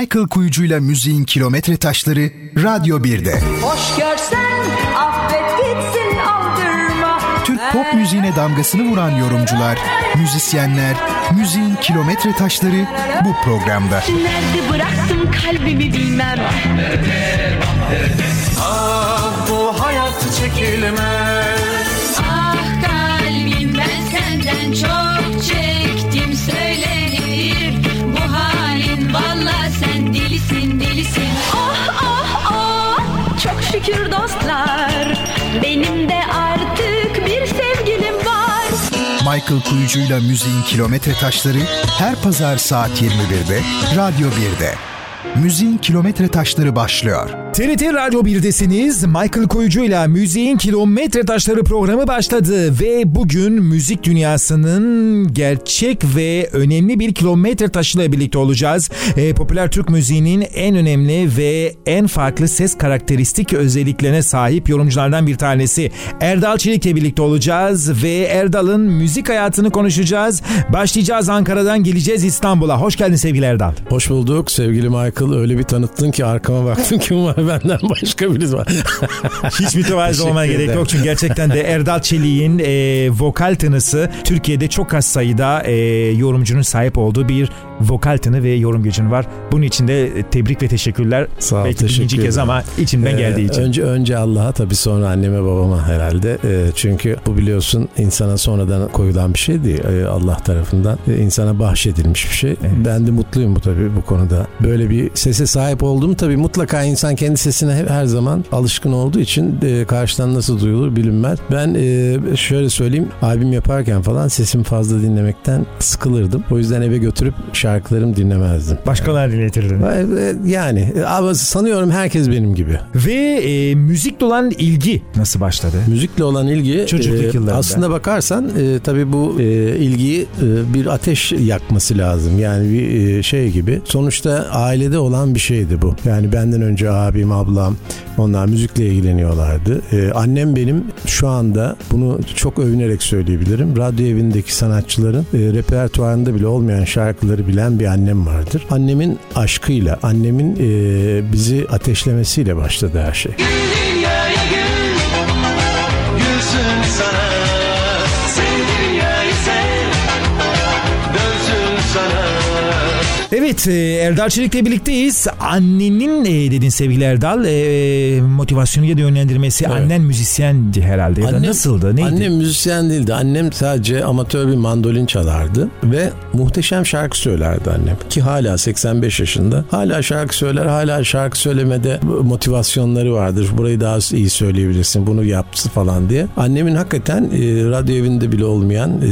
Michael Kuyucu'yla müziğin kilometre taşları Radyo 1'de. Hoş görsen affet gitsin aldırma. Türk pop müziğine damgasını vuran yorumcular, müzisyenler, müziğin kilometre taşları bu programda. Nerede bıraktım kalbimi bilmem. Ah bu hayat çekilmez Ah kalbim ben senden çok delisin delisin Ah ah ah çok şükür dostlar. Benim de artık bir sevgilim var. Michael Kuyucu'yla müziğin kilometre taşları her pazar saat 21'de Radyo 1'de. Müziğin kilometre taşları başlıyor. TRT Radyo 1'desiniz. Michael Koyucu'yla Müziğin Kilometre Taşları programı başladı ve bugün müzik dünyasının gerçek ve önemli bir kilometre taşıyla birlikte olacağız. Ee, popüler Türk müziğinin en önemli ve en farklı ses karakteristik özelliklerine sahip yorumculardan bir tanesi. Erdal Çelik'le birlikte olacağız ve Erdal'ın müzik hayatını konuşacağız. Başlayacağız Ankara'dan geleceğiz İstanbul'a. Hoş geldin sevgili Erdal. Hoş bulduk sevgili Michael. Öyle bir tanıttın ki arkama baktım kim var benden başka birisi var. Hiç mütevazı olmaya gerek ederim. yok çünkü gerçekten de Erdal Çelik'in e, vokal tınısı Türkiye'de çok az sayıda e, yorumcunun sahip olduğu bir vokal tını ve yorum gücün var. Bunun için de e, tebrik ve teşekkürler. Sağ ol, Belki teşekkür ikinci kez ama içimden Ee, geldiği için. Önce önce Allah'a tabii sonra anneme babama herhalde. Ee, çünkü bu biliyorsun insana sonradan koyulan bir şey değil. Ee, Allah tarafından e, insana bahşedilmiş bir şey. Ben de mutluyum bu tabii bu konuda. Böyle bir sese sahip oldum tabii mutlaka insan kendi sesine hep her zaman alışkın olduğu için e, karşıdan nasıl duyulur bilinmez. Ben e, şöyle söyleyeyim albüm yaparken falan sesimi fazla dinlemekten sıkılırdım. O yüzden eve götürüp şarkılarımı dinlemezdim. Dinletirdin. E, Yani ama sanıyorum herkes benim gibi. Ve e, müzikle olan ilgi nasıl başladı? Müzikle olan ilgi Çocukluk e, yıllarında. aslında bakarsan e, tabii bu e, ilgiyi e, bir ateş yakması lazım. Yani bir e, şey gibi. Sonuçta ailede olan bir şeydi bu. Yani benden önce abim, ablam onlar müzikle ilgileniyorlardı. E, annem benim şu anda bunu çok övünerek söyleyebilirim. Radyo evindeki sanatçıların e, repertuarında bile olmayan şarkıları bilen bir annem vardır. Annemin aşkıyla, annemin e, bizi ateşlemesiyle başladı her şey. Dünyaya gül Gülsün sana Evet e, Erdal Çelik'le birlikteyiz. Annenin e, dedin sevgili Erdal e, motivasyonu ya da yönlendirmesi Evet. annen müzisyendi herhalde. Ya da Annem- nasıldı? Neydi? Annem müzisyen değildi. Annem sadece amatör bir mandolin çalardı ve muhteşem şarkı söylerdi annem. Ki hala 85 yaşında. Hala şarkı söyler. Hala şarkı söylemede motivasyonları vardır. Burayı daha iyi söyleyebilirsin. Bunu yapsın falan diye. Annemin hakikaten e, radyo evinde bile olmayan e,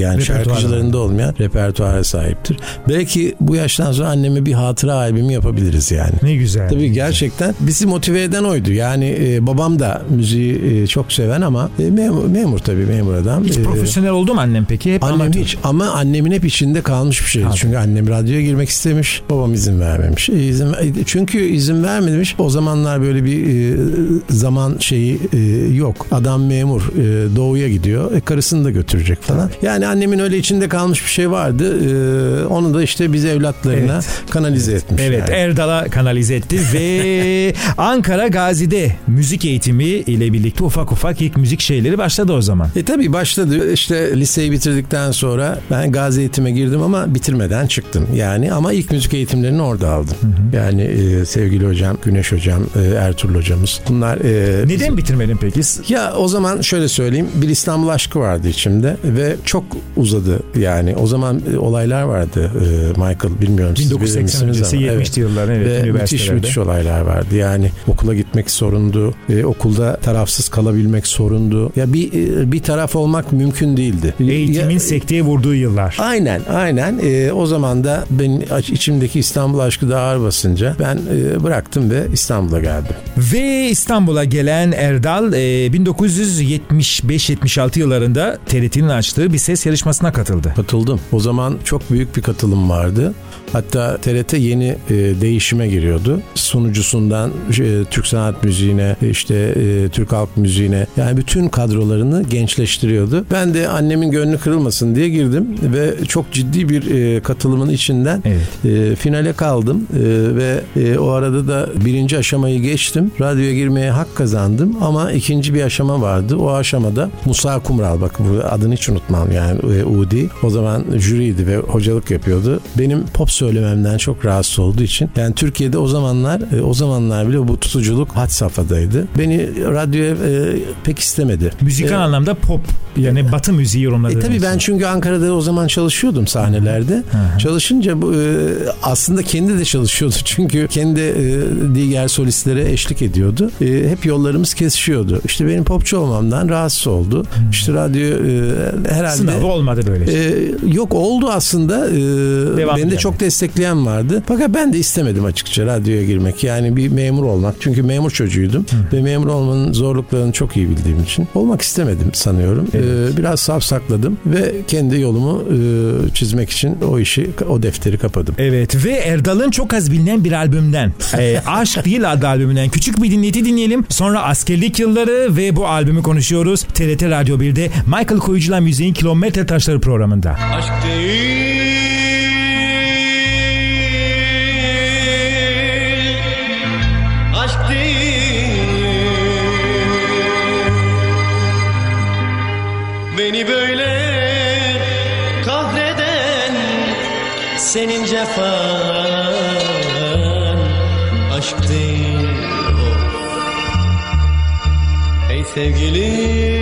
yani şarkıcılarında olmayan repertuara sahiptir. Belki bu yaştan sonra anneme bir hatıra albümü yapabiliriz yani. Ne güzel. Tabii gerçekten bizi motive eden oydu. Yani e, babam da müziği e, çok seven ama e, memur, memur tabii memur adam. Hiç E, profesyonel oldu mu annem peki? Hep Annem amatör. hiç ama annemin hep içinde kalmış bir şey. Çünkü annem radyoya girmek istemiş. Babam izin vermemiş. E, izin, e, çünkü izin vermemiş. O zamanlar böyle bir e, zaman şeyi e, yok. Adam memur e, doğuya gidiyor. E, karısını da götürecek falan. Yani annemin öyle içinde kalmış bir şey vardı. E, onu da işte biz evlatlarına Evet. kanalize etmiş. Evet yani. Erdal'a kanalize etti ve Ankara Gazi'de müzik eğitimi ile birlikte ufak ufak ilk müzik şeyleri başladı o zaman. E tabii başladı. İşte liseyi bitirdikten sonra ben gazi eğitime girdim ama bitirmeden çıktım. Yani ama ilk müzik eğitimlerini orada aldım. Yani e, sevgili hocam, Güneş hocam, e, Ertuğrul hocamız. Bunlar e, Neden bitirmedin peki? ya o zaman şöyle söyleyeyim. Bir İstanbul aşkı vardı içimde ve çok uzadı. Yani o zaman e, olaylar vardı e, Michael bilmiyorum bilir 1980 misiniz öncesi ama, 70'li yılların evet, ve müthiş müthiş olaylar vardı. Yani okula gitmek sorundu. E, okulda tarafsız kalabilmek sorundu. Ya bir e, bir taraf olmak mümkün değildi. Eğitimin Ya- sekteye vurduğu yıllar. Aynen aynen E, o zaman da benim içimdeki İstanbul aşkı da ağır basınca ben e, bıraktım ve İstanbul'a geldim. Ve İstanbul'a gelen Erdal e, 1975-76 yıllarında TRT'nin açtığı bir ses yarışmasına katıldı. Katıldım. O zaman çok büyük bir katılım vardı. Hatta TRT yeni e, değişime giriyordu. Sunucusundan e, Türk sanat müziğine, işte e, Türk halk müziğine yani bütün kadrolarını gençleştiriyordu. Ben de annemin gönlü kırılmasın diye girdim ve çok ciddi bir e, katılımın içinden Evet. e, finale kaldım E, ve e, o arada da birinci aşamayı geçtim. Radyoya girmeye hak kazandım ama ikinci bir aşama vardı. O aşamada Musa Kumral bak bu adını hiç unutmam yani e, Udi. O zaman jüriydi ve hocalık yapıyordu. Benim pop söylememden çok rahatsız olduğu için yani Türkiye'de o zamanlar e, o zamanlar bile bu tutuculuk had safhadaydı. Beni radyoya e, pek istemedi. Müzikal E, anlamda pop yani batı müziği yorumladı. e tabii ben çünkü Ankara'da o zaman çalışıyordum sahnelerde. Çalışınca bu, e, aslında kendi de çalışıyordu çünkü kendi e, diğer solistlere eşlik ediyordu. E, hep yollarımız kesişiyordu. İşte benim popçu olmamdan rahatsız oldu. İşte radyo e, herhalde Sınavı olmadı böyle. şey. ee, yok oldu aslında. Ee, Devam beni de edemedi. çok destekleyen vardı. Fakat ben de istemedim açıkça radyoya girmek. Yani bir memur olmak. Çünkü memur çocuğuydum. Ve memur olmanın zorluklarını çok iyi bildiğim için. Olmak istemedim sanıyorum. Ee, biraz savsakladım ve kendi yolumu e, çizmek için o işi, o defteri kapadım. Evet ve Erdal'ın çok az bilinen bir albümden e, Aşk Değil adlı albümünden küçük bir dinleti dinleyelim. Sonra askerlik yılları ve bu albümü konuşuyoruz. TRT Radyo 1'de Michael Koyucu'la Müziğin Kilometre Taşları programında. Aşk değil Senin cefan Aşk değil Ey sevgilim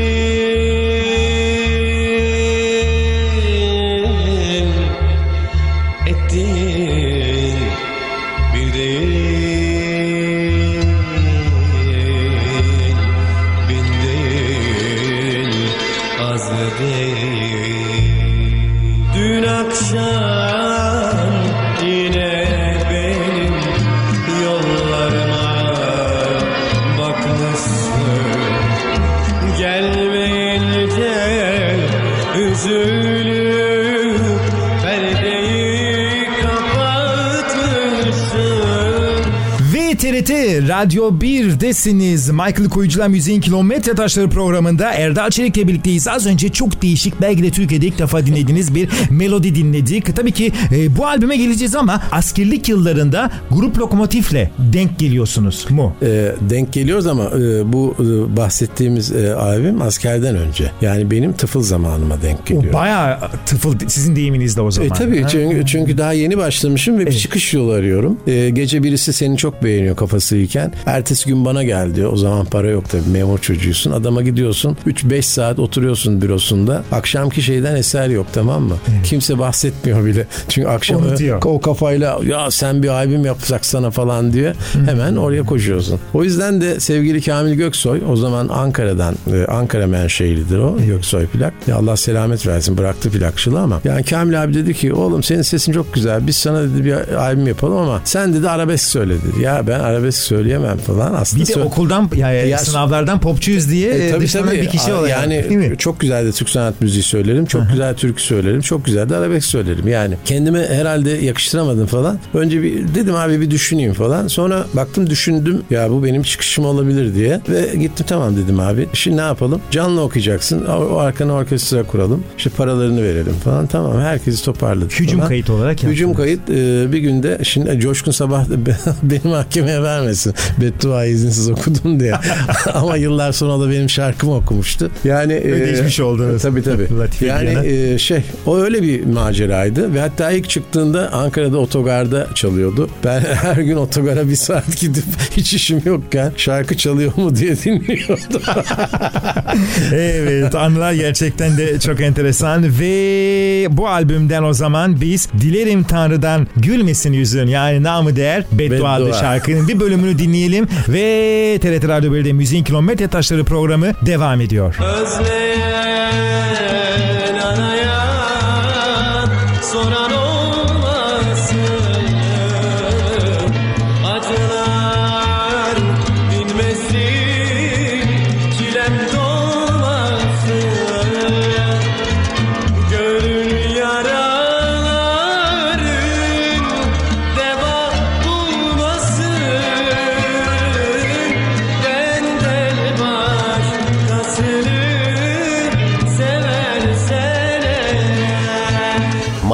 Radyo 1'desiniz. Michael Koyucu'la Müziğin Kilometre Taşları programında Erdal Çelik'le birlikteyiz. Az önce çok değişik belki de Türkiye'de ilk defa dinlediğiniz bir melodi dinledik. Tabii ki e, bu albüme geleceğiz ama askerlik yıllarında grup lokomotifle denk geliyorsunuz mu? Ee, denk geliyoruz ama e, bu e, bahsettiğimiz e, albüm askerden önce. Yani benim tıfıl zamanıma denk O geliyor. bayağı tıfıl sizin deyiminizde o zaman. E tabii Ha? çünkü, çünkü daha yeni başlamışım ve bir çıkış yolu arıyorum. E, gece birisi seni çok beğeniyor kafasıyken. Ertesi gün bana gel diyor. O zaman para yok tabii memur çocuğusun. Adama gidiyorsun 3-5 saat oturuyorsun bürosunda. Akşamki şeyden eser yok tamam mı? Kimse bahsetmiyor bile. Çünkü akşam o kafayla ya sen bir albüm yapacak sana falan diye hemen oraya koşuyorsun. O yüzden de sevgili Kamil Göksoy o zaman Ankara'dan e, Ankara menşeilidir o Göksoy plak. Ya Allah selamet versin bıraktı plakçılığı ama yani Kamil abi dedi ki oğlum senin sesin çok güzel biz sana dedi bir albüm yapalım ama sen dedi arabesk söyle dedi. Ya ben arabesk söyleyemem falan. Aslında Bir de okuldan yani Ya- sınavlardan popçuyuz diye e, tabii tabii. bir kişi olarak. Yani değil mi? çok güzel de Türk sanat müziği söylerim. Çok güzel türkü söylerim. Çok güzel de arabesk söylerim. Yani kendime herhalde yakıştıramadım falan. Önce bir dedim abi bir düşüneyim falan. Sonra baktım düşündüm. Ya bu benim çıkışım olabilir diye. Ve gittim tamam dedim abi. Şimdi ne yapalım? Canlı okuyacaksın. O, o arkana orkestra kuralım. İşte paralarını verelim falan. Tamam herkesi toparladık. Hücum falan. kayıt olarak Hücum yaptınız. kayıt e, bir günde şimdi Coşkun Sabah beni mahkemeye vermesin. Beddua izinsiz okudum diye. Ama yıllar sonra da benim şarkımı okumuştu. Yani e, Ödeşmiş oldunuz. Tabii tabii. Yani e, şey o öyle bir maceraydı ve hatta ilk çıktığında Ankara'da otogarda çalıyordu. Ben her gün otogara bir saat gidip hiç işim yokken şarkı çalıyor mu diye dinliyordum. Evet anılar gerçekten de çok enteresan ve bu albümden o zaman biz Dilerim Tanrı'dan gülmesin yüzün yani namı değer Beddua adlı Beddua. şarkının bir bölümünü dinleyelim ve TRT Radyo 1'de Müziğin Kilometre Taşları programı devam ediyor. Özleyen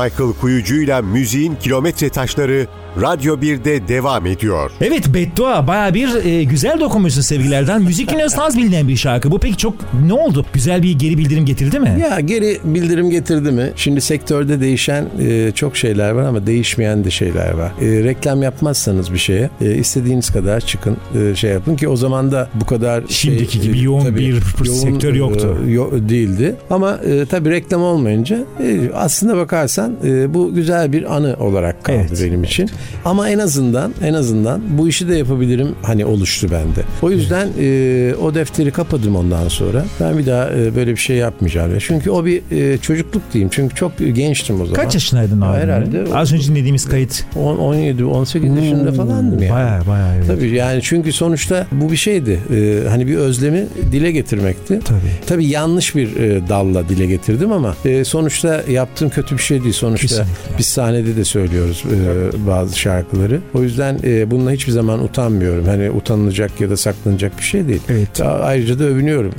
Michael Kuyucu'yla müziğin kilometre taşları Radyo 1'de devam ediyor. Evet Beddua baya bir e, güzel dokunmuşsun sevgilerden. Müzik dünyasında az bilinen bir şarkı. Bu peki çok ne oldu? Güzel bir geri bildirim getirdi mi? Ya geri bildirim getirdi mi? Şimdi sektörde değişen e, çok şeyler var ama değişmeyen de şeyler var. E, reklam yapmazsanız bir şeye e, istediğiniz kadar çıkın e, şey yapın ki o zaman da bu kadar Şimdiki şey, gibi e, yoğun tabii, bir sektör yoktu. e, yo- değildi. Ama e, tabii reklam olmayınca e, aslında bakarsan e, bu güzel bir anı olarak kaldı Evet. benim için. Ama en azından en azından bu işi de yapabilirim hani oluştu bende. O yüzden e, o defteri kapadım ondan sonra. Ben bir daha e, böyle bir şey yapmayacağım. Çünkü o bir e, çocukluk diyeyim. Çünkü çok gençtim o zaman. Kaç yaşındaydın abi? Herhalde. Az önce dinlediğimiz kayıt. 10, 17 18 yaşında falandım yani. Baya baya evet. Tabii yani çünkü sonuçta bu bir şeydi. Ee, hani bir özlemi dile getirmekti. Tabii. Tabii yanlış bir e, dalla dile getirdim ama e, sonuçta yaptığım kötü bir şey değil. Sonuçta Kesinlikle. biz sahnede de söylüyoruz e, bazı şarkıları. O yüzden e, bununla hiçbir zaman utanmıyorum. Hani utanılacak ya da saklanacak bir şey değil. Evet. Ayrıca da övünüyorum.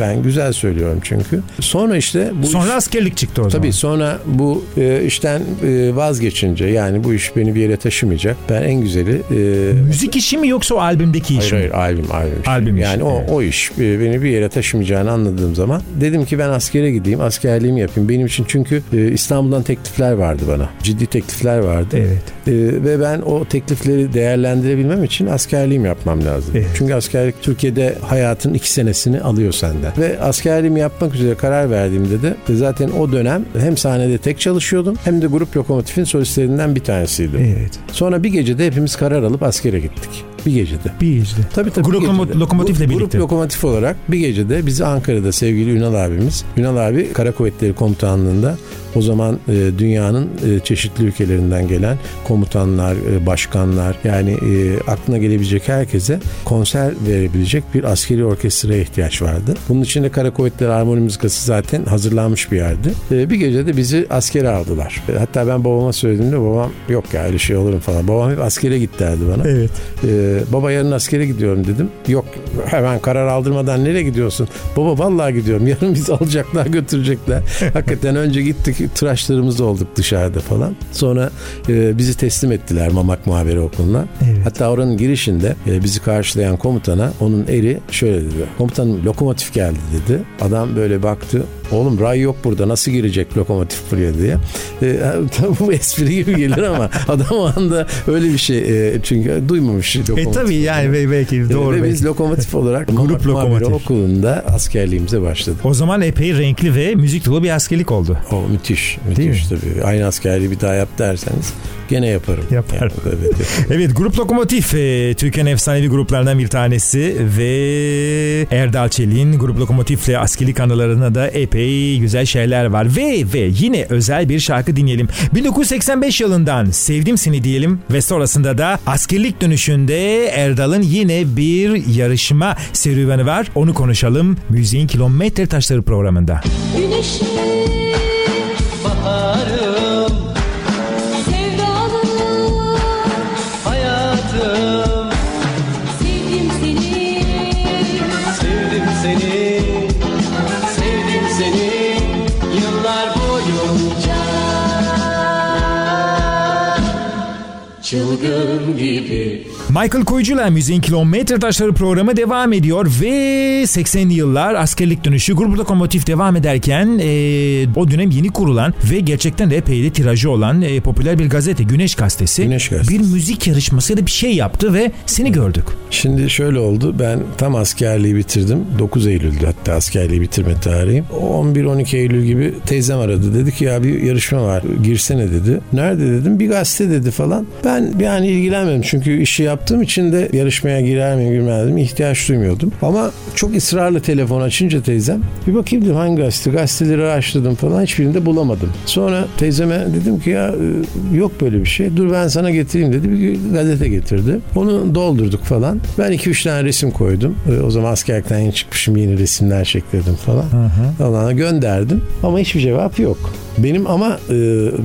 Ben güzel söylüyorum çünkü. Sonra işte bu Sonra iş- askerlik çıktı o zaman. Tabii sonra bu e, işten e, vazgeçince yani bu iş beni bir yere taşımayacak. Ben en güzeli e, Müzik işi mi yoksa o albümdeki iş Hayır mi? hayır albüm albüm. işi. Albüm işi, Yani o, evet. o iş e, beni bir yere taşımayacağını anladığım zaman dedim ki ben askere gideyim askerliğimi yapayım. Benim için çünkü e, İstanbul'dan teklifler vardı bana. Ciddi teklifler vardı. Evet. E, ve ben o teklifleri değerlendirebilmem için askerliğimi yapmam lazım. Evet. Çünkü askerlik Türkiye'de hayatın iki senesini alıyor senden. Ve askerliğimi yapmak üzere karar verdiğimde de e, zaten o dönem hem sahnede tek çalışıyordum hem de grup lokomotifin solistlerinden bir tanesiydim. Evet. Sonra bir gecede hepimiz karar alıp askere gittik. Bir gecede. Bir gecede. Tabii tabii. Grup gecede. lokomotifle Grup- birlikte. Grup lokomotif olarak bir gecede bizi Ankara'da sevgili Ünal abimiz. Ünal abi Kara Kuvvetleri Komutanlığı'nda o zaman e, dünyanın e, çeşitli ülkelerinden gelen komutanlar, e, başkanlar yani e, aklına gelebilecek herkese konser verebilecek bir askeri orkestraya ihtiyaç vardı. Bunun için de Kara Kuvvetleri Armoni Müzikası zaten hazırlanmış bir yerdi. E, bir gecede bizi askere aldılar. E, hatta ben babama söylediğimde babam yok ya öyle şey olur mu falan. Babam hep askere git derdi bana. Evet. Ee, baba yarın askere gidiyorum dedim. Yok hemen karar aldırmadan nereye gidiyorsun? Baba vallahi gidiyorum. Yarın bizi alacaklar götürecekler. Hakikaten önce gittik tıraşlarımız olduk dışarıda falan. Sonra e, bizi teslim ettiler Mamak Muhabiri Okulu'na. Evet. Hatta oranın girişinde e, bizi karşılayan komutana onun eri şöyle dedi. Komutanım lokomotif geldi dedi. Adam böyle baktı. Oğlum ray yok burada nasıl girecek lokomotif buraya diye. E, tabii bu espri gibi gelir ama adam o anda öyle bir şey e, çünkü duymamış E lokomotif. tabii yani ve- belki doğru. Ve belki. biz lokomotif olarak Grup lokomotif. Okulu'nda askerliğimize başladık. O zaman epey renkli ve müzik dolu bir askerlik oldu. O müthiş, müthiş tabii. Aynı askerliği bir daha yap derseniz gene yaparım. Yapar. Yani, evet, evet. Evet Grup Lokomotif e, Türkiye'nin efsanevi gruplarından bir tanesi ve Erdal Çelik'in Grup Lokomotif'le askerlik anılarına da epey güzel şeyler var. Ve ve yine özel bir şarkı dinleyelim. 1985 yılından Sevdim Seni diyelim ve sonrasında da askerlik dönüşünde Erdal'ın yine bir yarışma serüveni var. Onu konuşalım Müziğin Kilometre Taşları programında. Güneşim Michael Koyucu'la Müziğin Kilometre Taşları programı devam ediyor ve 80'li yıllar askerlik dönüşü Grup Lokomotif devam ederken e, o dönem yeni kurulan ve gerçekten de epey de tirajı olan e, popüler bir gazete Güneş Gazetesi Güneş Gazetesi. bir müzik yarışması ya da bir şey yaptı ve seni gördük. Şimdi şöyle oldu. Ben tam askerliği bitirdim. 9 Eylül'dü hatta askerliği bitirme tarihim. 11-12 Eylül gibi teyzem aradı. Dedi ki ya bir yarışma var. Girsene dedi. Nerede dedim. Bir gazete dedi falan. Ben yani ilgilenmedim. Çünkü işi yaptığım için de yarışmaya girer miyim girmez miyim ihtiyaç duymuyordum. Ama çok ısrarla telefon açınca teyzem bir bakayım dedim hangi gazete. Gazeteleri araştırdım falan. Hiçbirinde bulamadım. Sonra teyzeme dedim ki ya e, yok böyle bir şey. Dur ben sana getireyim dedi. Bir gazete getirdi. Onu doldurduk falan. Ben 2-3 tane resim koydum. E, O zaman askerlikten yeni çıkmışım. Yeni resimler çektirdim falan. Ondan sonra gönderdim. Ama hiçbir cevap yok. Benim ama e,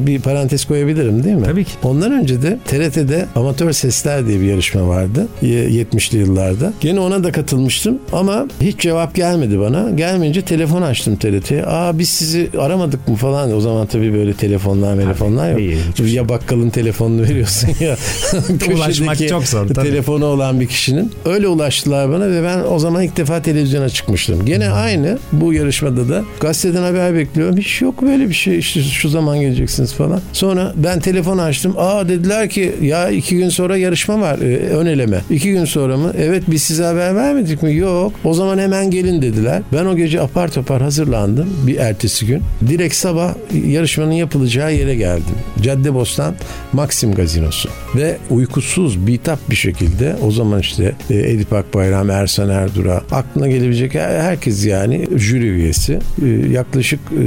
bir parantez koyabilirim değil mi? Tabii ki. Ondan önce de TRT'de Amatör Sesler diye bir yarışma vardı. ye- 70'li yıllarda. Gene ona da katılmıştım ama hiç cevap gelmedi bana. Gelmeyince telefon açtım TRT'ye. Aa biz sizi aramadık mı falan. O zaman tabii böyle telefonlar telefonlar yok. hiçbir şey ya bakkalın telefonunu veriyorsun ya. Ulaşmak çok zor, tabii. Telefonu olan bir kişinin. Öyle ulaştılar bana ve ben o zaman ilk defa televizyona çıkmıştım. Gene aynı bu yarışmada da gazeteden haber bekliyorum. Hiç yok böyle bir şey işte şu zaman geleceksiniz falan. Sonra ben telefon açtım. Aa dediler ki ya iki gün sonra yarışma var e, ön eleme. İki gün sonra mı? Evet biz size haber vermedik mi? Yok. O zaman hemen gelin dediler. Ben o gece apar topar hazırlandım bir ertesi gün. Direkt sabah yarışmanın yapılacağı yere geldim. Caddebostan Maxim Gazinosu. Ve uykusuz, bitap bir şekilde o zaman işte e, Edip Akbayram, Ersan Erdura aklına gelebilecek her- herkes yani jüri üyesi. E, yaklaşık e,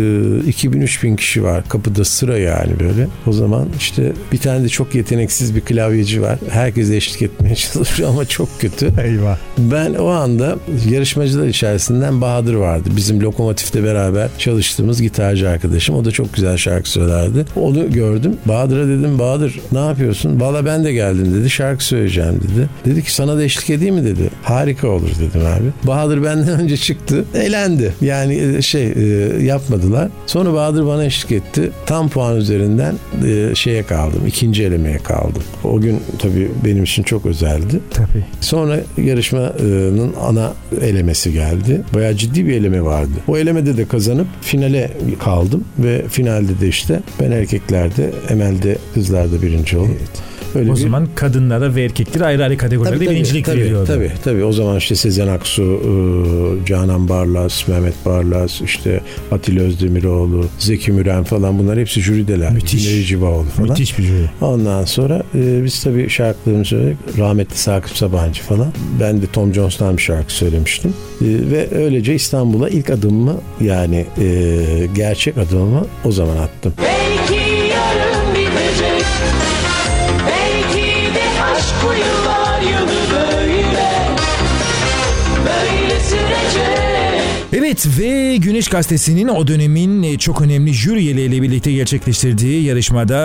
2000-3000 kişi var. Kapıda sıra yani böyle. O zaman işte bir tane de çok yeteneksiz bir klavyeci var. Herkes eşlik etmeye çalışıyor ama çok kötü. Eyvah. Ben o anda yarışmacılar içerisinden Bahadır vardı. Bizim lokomotifte beraber çalıştığımız gitarcı arkadaşım. O da çok güzel şarkı söylerdi. Onu gördüm. Bahadır'a dedim Bahadır ne yapıyorsun? Valla ben de geldim dedi. Şarkı söyleyeceğim dedi. Dedi ki sana da eşlik edeyim mi dedi. Harika olur dedim abi. Bahadır benden önce çıktı. Eğlendi. Yani e, şey e, yapmadılar. Sonra Bahadır bana eşlik etti. Tam puan üzerinden e, şeye kaldım. ikinci elemeye kaldım. O gün tabii benim için çok özeldi. Tabii. Sonra yarışmanın ana elemesi geldi. Bayağı ciddi bir eleme vardı. O elemede de kazanıp finale kaldım ve finalde de işte ben erkeklerde, Emel'de kızlarda birinci oldum. Öyle O bir- zaman kadınlara ve erkeklere ayrı ayrı kategorilerde birincilik tabii, veriyordu. Tabii tabii. O zaman işte Sezen Aksu, e, Canan Barlas, Mehmet Barlas, işte Atilla Özdemiroğlu, Zeki Müren falan bunlar hepsi jürideler. Müthiş. Güney Civaoğlu falan. Müthiş bir jüri. Ondan sonra e, biz tabii şarkılarımızı söyledik. Rahmetli Sakıp Sabancı falan. Ben de Tom Jones'tan bir şarkı söylemiştim. E, ve öylece İstanbul'a ilk adımımı yani e, gerçek adımımı o zaman attım. Belki Evet ve Güneş Gazetesi'nin o dönemin e, çok önemli jüri üyeleriyle birlikte gerçekleştirdiği yarışmada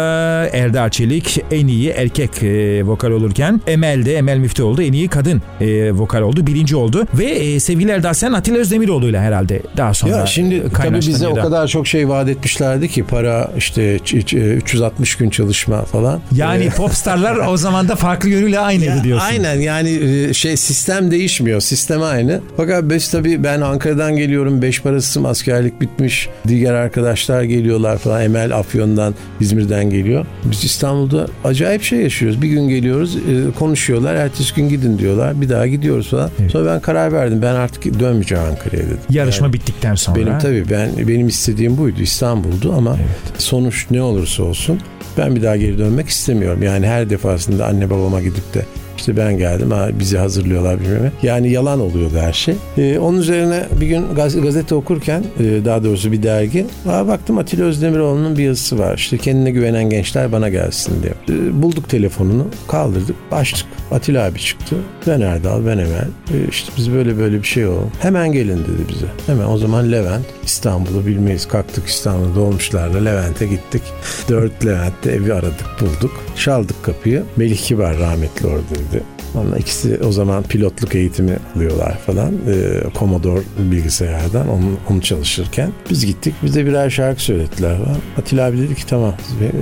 Erdal Çelik en iyi erkek e, vokal olurken Emel de Emel Müftüoğlu da en iyi kadın e, vokal oldu. Birinci oldu. Ve e, sevgili Erdal sen Atilla Özdemiroğlu'yla herhalde daha sonra Ya şimdi tabii bize o da- kadar çok şey vaat etmişlerdi ki para işte ç- ç- 360 gün çalışma falan. Yani Ee, popstarlar o zaman da farklı yönüyle aynıydı diyorsun. Aynen yani e, şey sistem değişmiyor. Sistem aynı. Fakat biz tabii ben Ankara'dan geliyorum. Beş parasızım askerlik bitmiş. Diğer arkadaşlar geliyorlar falan. Emel Afyon'dan İzmir'den geliyor. Biz İstanbul'da acayip şey yaşıyoruz. Bir gün geliyoruz e, konuşuyorlar. Ertesi gün gidin diyorlar. Bir daha gidiyoruz falan. Sonra ben karar verdim. Ben artık dönmeyeceğim Ankara'ya dedim. Yarışma Yani- bittikten sonra. benim tabii ben benim istediğim buydu İstanbul'du ama sonuç ne olursa olsun ben bir daha geri dönmek istemiyorum. Yani her defasında anne babama gidip de işte ben geldim ha bizi hazırlıyorlar bilmem. Yani yalan oluyordu her şey. Ee, onun üzerine bir gün gaz- gazete okurken e, daha doğrusu bir dergi aa, baktım Atilla Özdemiroğlu'nun bir yazısı var. İşte kendine güvenen gençler bana gelsin diye. Ee, bulduk telefonunu kaldırdık açtık. Atilla abi çıktı. Ben Erdal ben Emel. Ee, işte biz böyle böyle bir şey oldu. Hemen gelin dedi bize. Hemen o zaman Levent İstanbul'u bilmeyiz. Kalktık İstanbul'da olmuşlarla Levent'e gittik. Dört Levent'te evi aradık bulduk. Çaldık kapıyı. Melih Kibar rahmetli oradaydı. Onunla ikisi o zaman pilotluk eğitimi alıyorlar falan. Ee, Commodore bilgisayardan onu, onu çalışırken. Biz gittik. Bize birer şarkı söylediler falan. Atilla abi dedi ki tamam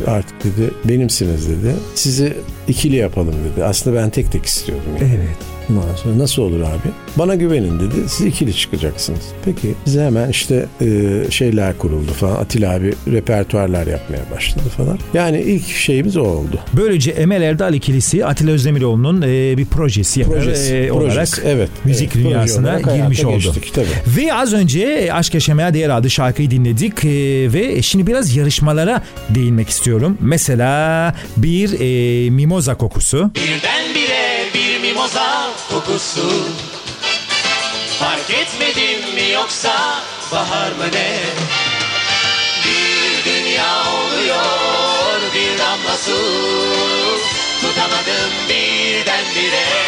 artık dedi benimsiniz dedi. Sizi ikili yapalım dedi. Aslında ben tek tek istiyordum. Yani. Evet. Ondan sonra nasıl olur abi? Bana güvenin dedi. Siz ikili çıkacaksınız. Peki bize hemen işte e, şeyler kuruldu falan. Atilla abi repertuarlar yapmaya başladı falan. Yani ilk şeyimiz o oldu. Böylece Emel Erdal ikilisi Atilla Özdemiroğlu'nun e, bir projesi, Projesi, e, projesi, olarak evet, müzik evet, dünyasına girmiş oldu. geçtik, tabii. Ve az önce Aşk Yaşamaya Değer adlı şarkıyı dinledik e, ve şimdi biraz yarışmalara değinmek istiyorum. Mesela bir e, mimoza kokusu. Birdenbire bir mimoza kokusu. Fark etmedim mi yoksa bahar mı ne? Bir dünya oluyor bir damla su. Tutamadım birdenbire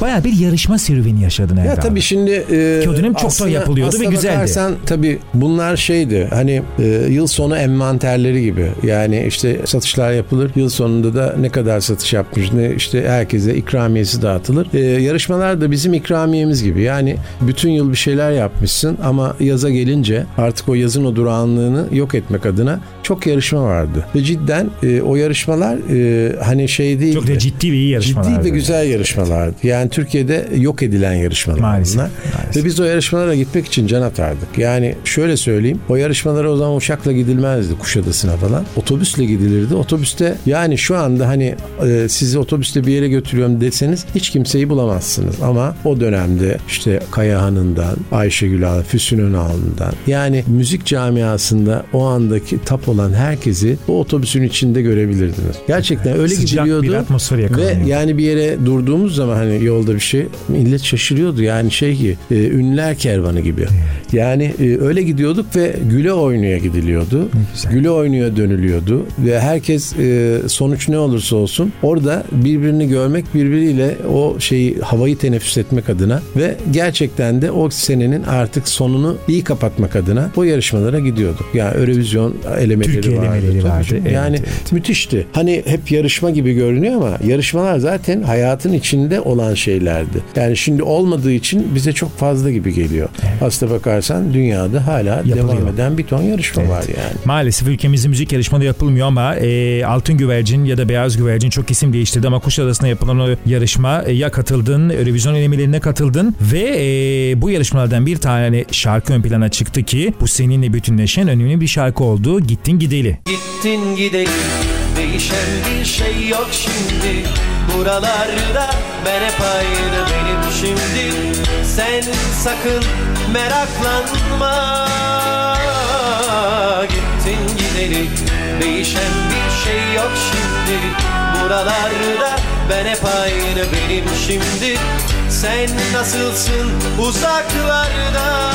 Baya bir yarışma serüveni yaşadın Erdal. Ya tabii şimdi e, Ki o dönem çok da aslında- yapılıyordu ve güzeldi. bakarsan tabii bunlar şeydi hani e, yıl sonu envanterleri gibi. Yani işte satışlar yapılır. Yıl sonunda da ne kadar satış yapmış ne işte herkese ikramiyesi dağıtılır. E, yarışmalar da bizim ikramiyemiz gibi. Yani bütün yıl bir şeyler yapmışsın ama yaza gelince artık o yazın o durağanlığını yok etmek adına çok yarışma vardı. Ve cidden e, o yarışmalar e, hani şey değil. Çok da ciddi ve iyi yarışmalar. Ciddi ve güzel yarışmalardı. Yani Türkiye'de yok edilen yarışmalar Maalesef, bunlar. maalesef. Ve biz o yarışmalara gitmek için can atardık. Yani şöyle söyleyeyim. O yarışmalara o zaman uçakla gidilmezdi Kuşadası'na falan. Otobüsle gidilirdi. Otobüste yani şu anda hani e, sizi otobüste bir yere götürüyorum deseniz hiç kimseyi bulamazsınız. Ama o dönemde işte Kayahan'ından, Ayşegül Ağa, Füsun Önal'ından yani müzik camiasında o andaki tap olan herkesi o otobüsün içinde görebilirdiniz. Gerçekten öyle Sıcak gidiliyordu. bir atmosfer Ve yakalanıyordu. yani bir yere durduğumuz zaman hani yolda bir şey millet şaşırıyordu. Yani şey ki e, ünlüler kervanı gibi. Yani e, öyle gidiyorduk ve güle oynaya gidiliyordu. Güle oynaya dönülüyordu ve herkes e, sonuç ne olursa olsun orada birbirini görmek birbiriyle o şeyi havayı teneffüs etmek adına ve gerçekten de o senenin artık sonunu iyi kapatmak adına o yarışmalara gidiyorduk. Yani Eurovision elemeleri Türkiye vardı. elemeleri vardı. Evet, yani evet. müthişti. Hani hep yarışma gibi görünüyor ama yarışmalar zaten hayatın içinde olan şeylerdi. Yani şimdi olmadığı için bize çok fazla gibi geliyor. Aslına bakarsan dünyada hala devam eden bir ton yarışma var yani. Maalesef ülkemizde müzik yarışmaları yapılmıyor ama e, Altın Güvercin ya da Beyaz Güvercin çok isim değiştirdi ama Kuşadası'nda yapılan o yarışma e, ya katıldın, Eurovision elemelerine katıldın ve e, bu yarışmalardan bir tane şarkı ön plana çıktı ki bu seninle bütünleşen önemli bir şarkı oldu. Gittin Gideli. Gittin gidelim Değişen bir şey yok şimdi Buralarda ben hep aynı benim şimdi. Sen sakın meraklanma. Gittin gidelim Değişen bir şey yok şimdi. Buralarda ben hep aynı benim şimdi. Sen nasılsın uzaklarda?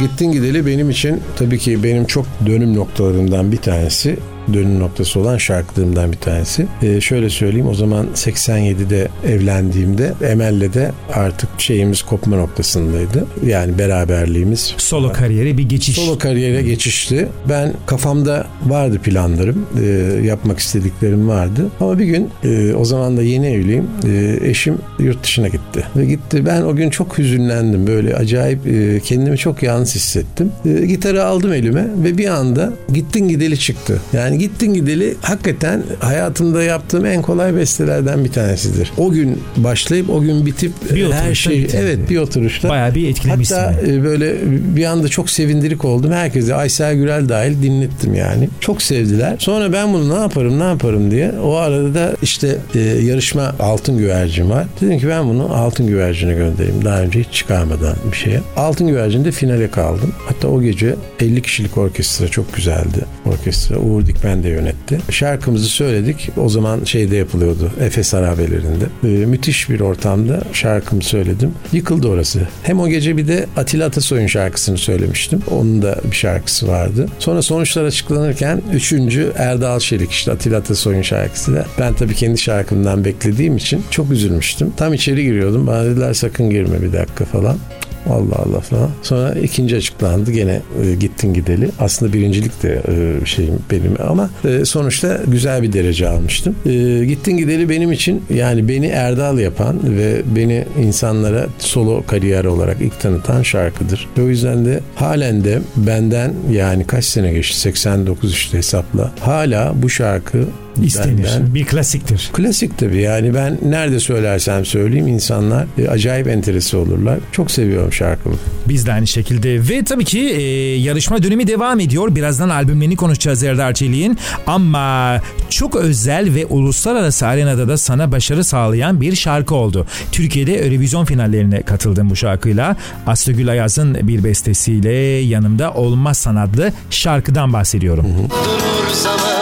Gittin gideli benim için tabii ki benim çok dönüm noktalarımdan bir tanesi dönüm noktası olan şarkılarımdan bir tanesi. Ee, şöyle söyleyeyim o zaman 87'de evlendiğimde Emel'le de artık şeyimiz kopma noktasındaydı. Yani beraberliğimiz Solo kariyere bir geçiş. Solo kariyere geçişti. Ben kafamda vardı planlarım. e, yapmak istediklerim vardı. Ama bir gün e, o zaman da yeni evliyim. e, eşim yurt dışına gitti. Ve gitti. Ben o gün çok hüzünlendim. Böyle acayip e, kendimi çok yalnız hissettim. E, gitarı aldım elime ve bir anda gittin gideli çıktı. Yani gittin gideli hakikaten hayatımda yaptığım en kolay bestelerden bir tanesidir. O gün başlayıp o gün bitip Bir her şey bitirdi. evet bir oturuşta Bayağı bir etkilemiş Hatta seni. e, böyle bir anda çok sevindirik oldum. Herkese Aysel Gürel dahil dinlettim yani. Çok sevdiler. Sonra ben bunu ne yaparım ne yaparım diye o arada da işte e, yarışma altın güvercin var. Dedim ki ben bunu altın güvercine göndereyim. Daha önce hiç çıkarmadan bir şeye. Altın güvercinde finale kaldım. Hatta o gece 50 kişilik orkestra çok güzeldi. Orkestra Uğur Dikmen de yönetti. Şarkımızı söyledik. O zaman şeyde yapılıyordu. Efes Harabelerinde. E, müthiş bir ortamda şarkımı söyledim. Yıkıldı orası. Hem o gece bir de Atilla Atasoy'un şarkısını söylemiştim. Onun da bir şarkısı vardı. Sonra sonuçlar açıklanırken üçüncü Erdal Şerik işte Atilla Atasoy'un şarkısı da. Ben tabii kendi şarkımdan beklediğim için çok üzülmüştüm. Tam içeri giriyordum. Bana dediler sakın girme bir dakika falan. Allah Allah falan. Sonra ikinci açıklandı. Gene e, gittin gideli. Aslında birincilik de e, şeyim benim ama e, sonuçta güzel bir derece almıştım. E, gittin gideli benim için yani beni Erdal yapan ve beni insanlara solo kariyer olarak ilk tanıtan şarkıdır. O yüzden de halen de benden yani kaç sene geçti 89 işte hesapla. Hala bu şarkı İstenir. benden Bir klasiktir. Klasik tabii yani ben nerede söylersem söyleyeyim insanlar e, acayip enteresi olurlar. Çok seviyorum şarkımı. Biz de aynı şekilde ve tabii ki e, yarışma dönemi devam ediyor. Birazdan albümlerini konuşacağız Erdal Çelik'in ama çok özel ve uluslararası arenada da sana başarı sağlayan bir şarkı oldu. Türkiye'de Eurovision finallerine katıldın bu şarkıyla. Aslı Gül Ayaz'ın bir bestesiyle Yanımda Olmazsan adlı şarkıdan bahsediyorum. Durur zaman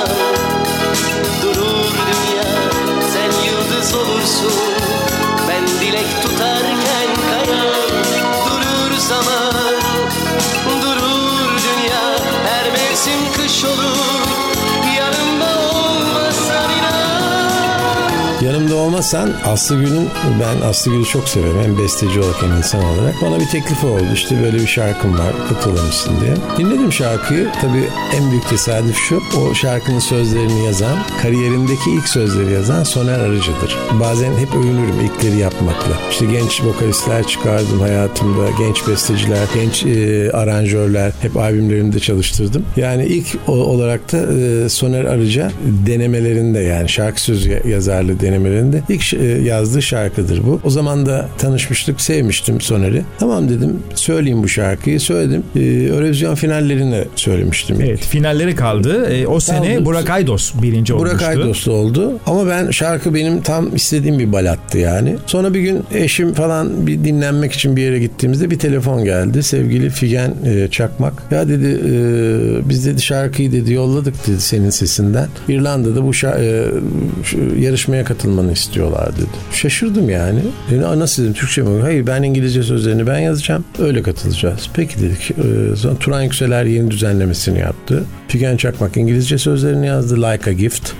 olmasan Aslı Gül'ün ben Aslı Gül'ü çok severim hem besteci olarak hem insan olarak. Bana bir teklifi oldu işte böyle bir şarkım var katılır mısın diye. Dinledim şarkıyı tabii en büyük tesadüf şu o şarkının sözlerini yazan kariyerindeki ilk sözleri yazan Soner Arıcı'dır. Bazen hep övünürüm ilkleri yapmakla. İşte genç vokalistler çıkardım hayatımda genç besteciler genç e, aranjörler hep albümlerimde çalıştırdım. Yani ilk o- olarak da e, Soner Arıca denemelerinde yani şarkı sözü yazarlığı denemelerinde ilk ş- e, yazdığı şarkıdır bu. O zaman da tanışmıştık, sevmiştim Soner'i. Tamam dedim, söyleyeyim bu şarkıyı. Söyledim. E, Eurovision finallerine söylemiştim. Evet finalleri kaldı. E, o sene Kaldı. Burak Aydos birinci olmuştu. Burak Aydos'ta oldu. Ama ben şarkı benim tam istediğim bir balattı yani. Sonra bir gün eşim falan bir dinlenmek için bir yere gittiğimizde bir telefon geldi. Sevgili Figen e, Çakmak. Ya dedi e, biz dedi şarkıyı dedi yolladık dedi senin sesinden. İrlanda'da bu şa- e, yarışmaya katılmanı istiyorlar dedi. Şaşırdım yani. Dedi, "Aa, nasıl dedim Türkçe mi? Hayır ben İngilizce sözlerini ben yazacağım. Öyle katılacağız. Peki dedik. E, sonra Turan Yükseler yeni düzenlemesini yaptı. Figen Çakmak İngilizce sözlerini yazdı. Like a Gift. Ee,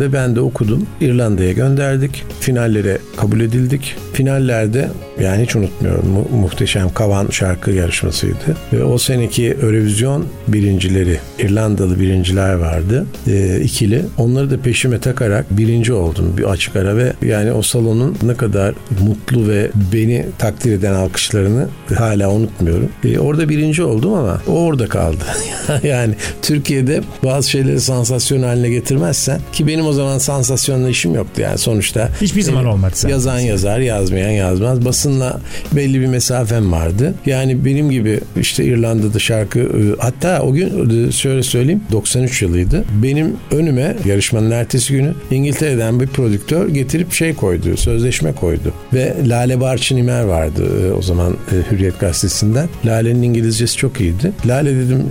ve ben de okudum. İrlanda'ya gönderdik. Finallere kabul edildik. Finallerde yani hiç unutmuyorum mu- muhteşem Kavan şarkı yarışmasıydı. Ve o seneki Eurovision birincileri İrlandalı birinciler vardı. Ee, ikili. Onları da peşime takarak birinci oldum bir açık ara ve yani o salonun ne kadar mutlu ve beni takdir eden alkışlarını hala unutmuyorum. Ee, orada birinci oldum ama o orada kaldı. yani Türkiye'de bazı şeyleri sansasyon haline getirmezsen ki benim o zaman sansasyonla işim yoktu yani sonuçta. Hiçbir zaman e, olmadı sen. Yazan yazar, yazmayan yazmaz. Basınla belli bir mesafem vardı. Yani benim gibi işte İrlanda'da şarkı e, hatta o gün e, şöyle söyleyeyim 93 yılıydı. Benim önüme yarışmanın ertesi günü İngiltere'den bir prodüktör getirip şey koydu, sözleşme koydu. Ve Lale Barçın İmer vardı e, o zaman e, Hürriyet Gazetesi'nden. Lale'nin İngilizcesi çok iyiydi. Lale dedim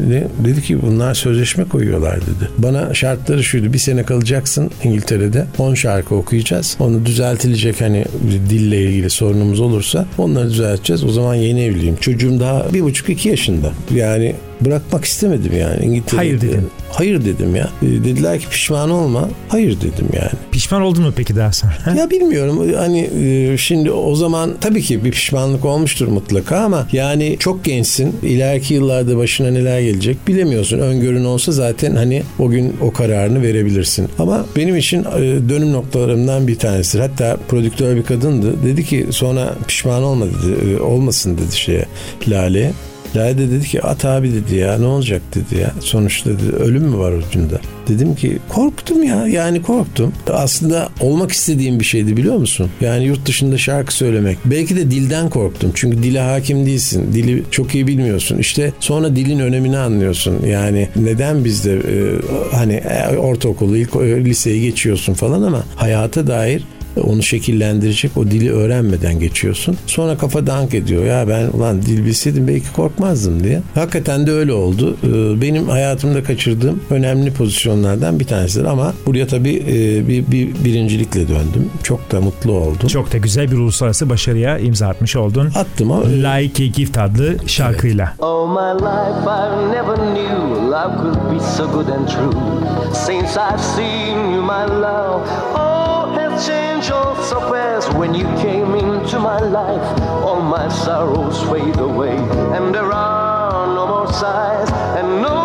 dedi ki bunlar sözleşme koyuyorlar dedi. Bana şartları şuydu bir sene kalacaksın İngiltere'de 10 şarkı okuyacağız. Onu düzeltilecek hani dille ilgili sorunumuz olursa onları düzelteceğiz. O zaman yeni evliyim. Çocuğum daha bir buçuk iki yaşında. Yani bırakmak istemedim yani İngiltere'de. Hayır dedin. Hayır dedim ya. E, Dediler ki pişman olma. Hayır dedim yani. Pişman oldun mu peki daha sonra? Ya bilmiyorum hani e, şimdi o zaman tabii ki bir pişmanlık olmuştur mutlaka ama yani çok gençsin. İleriki yıllarda başına neler gelecek bilemiyorsun. Öngörün olsa zaten hani o gün o kararını verebilirsin. Ama benim için e, dönüm noktalarımdan bir tanesidir. Hatta prodüktör bir kadındı. Dedi ki sonra pişman olma dedi. e, Olmasın dedi şeye Lale. Lale de dedi ki at abi dedi ya ne olacak dedi ya. Sonuçta dedi ölüm mü var ucunda. Dedim ki korktum ya yani korktum. Aslında olmak istediğim bir şeydi biliyor musun? Yani yurt dışında şarkı söylemek. Belki de dilden korktum. Çünkü dile hakim değilsin. Dili çok iyi bilmiyorsun. İşte sonra dilin önemini anlıyorsun. Yani neden bizde e, hani e, ortaokulu, ilk e, liseyi geçiyorsun falan ama hayata dair onu şekillendirecek o dili öğrenmeden geçiyorsun. Sonra kafa dank ediyor. Ya ben ulan dil bilseydim belki korkmazdım diye. Hakikaten de öyle oldu. Ee, Benim hayatımda kaçırdığım önemli pozisyonlardan bir tanesidir ama buraya tabii e, bir, bir birincilikle döndüm. Çok da mutlu oldum. Çok da güzel bir uluslararası başarıya imza atmış oldun. Attım ama Like a Gift adlı şarkıyla. All my life I never knew love could be so good and true. Since I've seen you, my love, all has changed so fast. When you came into my life, all my sorrows fade away, and there are no more sighs and no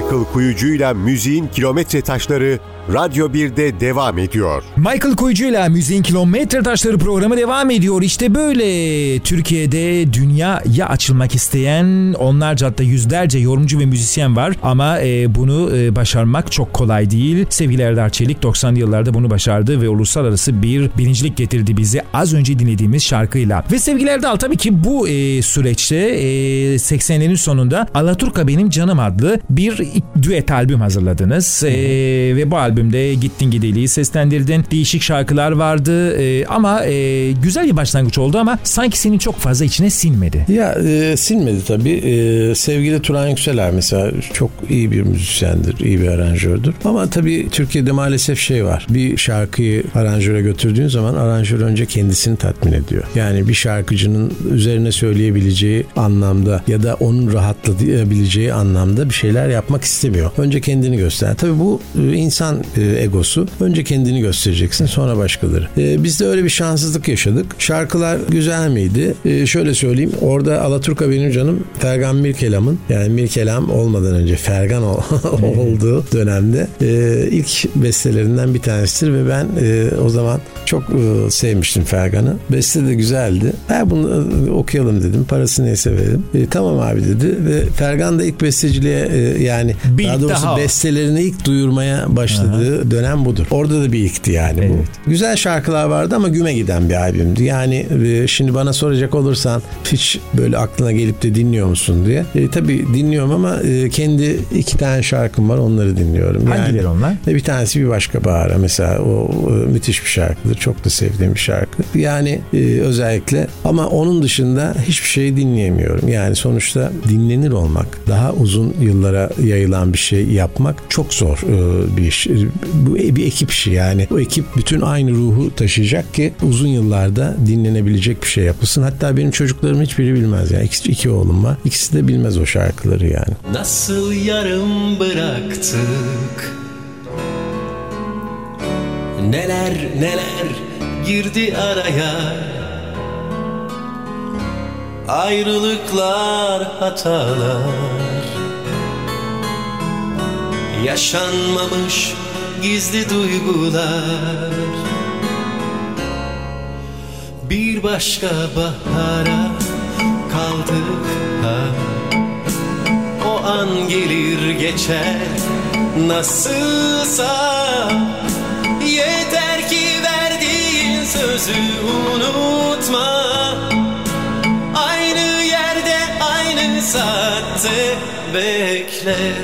Michael Kuyucu'yla müziğin kilometre taşları Radyo 1'de devam ediyor. Michael Koyucu ile Müziğin Kilometre Taşları programı devam ediyor. İşte böyle Türkiye'de dünyaya açılmak isteyen onlarca hatta yüzlerce yorumcu ve müzisyen var. Ama e, bunu e, başarmak çok kolay değil. Sevgili Erdar Çelik 90'lı yıllarda bunu başardı ve uluslararası bir birincilik getirdi bize az önce dinlediğimiz şarkıyla. Ve sevgili Erdal tabii ki bu e, süreçte e, 80'lerin sonunda Alaturka Benim Canım adlı bir düet albüm hazırladınız. E, ve bu albümde Gittin Gideli'yi seslendirdin. Değişik şarkılar vardı e, ama e, güzel bir başlangıç oldu ama sanki senin çok fazla içine sinmedi. Ya e, sinmedi tabii. E, sevgili Turan Yükseler mesela çok iyi bir müzisyendir, iyi bir aranjördür. Ama tabii Türkiye'de maalesef şey var. Bir şarkıyı aranjöre götürdüğün zaman aranjör önce kendisini tatmin ediyor. Yani bir şarkıcının üzerine söyleyebileceği anlamda ya da onun rahatlayabileceği anlamda bir şeyler yapmak istemiyor. Önce kendini göster. Tabii bu e, insan e, egosu. Önce kendini göstereceksin sonra başkaları. E, biz de öyle bir şanssızlık yaşadık. Şarkılar güzel miydi? E, şöyle söyleyeyim. Orada Alaturka benim canım Fergan Mirkelam'ın yani Mirkelam olmadan önce Fergan ol, olduğu dönemde e, ilk bestelerinden bir tanesidir ve ben e, o zaman çok e, sevmiştim Fergan'ı. Beste de güzeldi. Ben bunu e, okuyalım dedim. Parası neyse verelim. E, tamam abi dedi ve Fergan da ilk besteciliğe e, yani Bir daha doğrusu daha bestelerini ilk duyurmaya başladığı dönem budur. Orada da bir ilkti yani Evet. bu. Güzel şarkılar vardı ama güme giden bir albümdü. Yani e, şimdi bana soracak olursan hiç böyle aklına gelip de dinliyor musun diye. E, tabii dinliyorum ama e, kendi iki tane şarkım var onları dinliyorum. Yani, Hangileri onlar? e, Bir tanesi bir başka bahara mesela o müthiş bir şarkıdır. Çok da sevdiğim bir şarkı. Yani e, özellikle ama onun dışında hiçbir şey dinleyemiyorum. Yani sonuçta dinlenir olmak, daha uzun yıllara yayılan bir şey yapmak çok zor e, bir iş. E, Bu bir ekip işi yani. O ekip bütün aynı ruhu taşıyacak ki uzun yıllarda dinlenebilecek bir şey yapılsın. Hatta benim çocuklarım hiçbiri bilmez yani. İki, iki oğlum var. İkisi de bilmez o şarkıları yani. Nasıl yarım bıraktık Neler neler girdi araya Ayrılıklar hatalar Yaşanmamış gizli duygular. Bir başka bahara kaldık ha. O an gelir geçer nasılsa. Yeter ki verdiğin sözü unutma. Aynı yerde aynı saatte bekle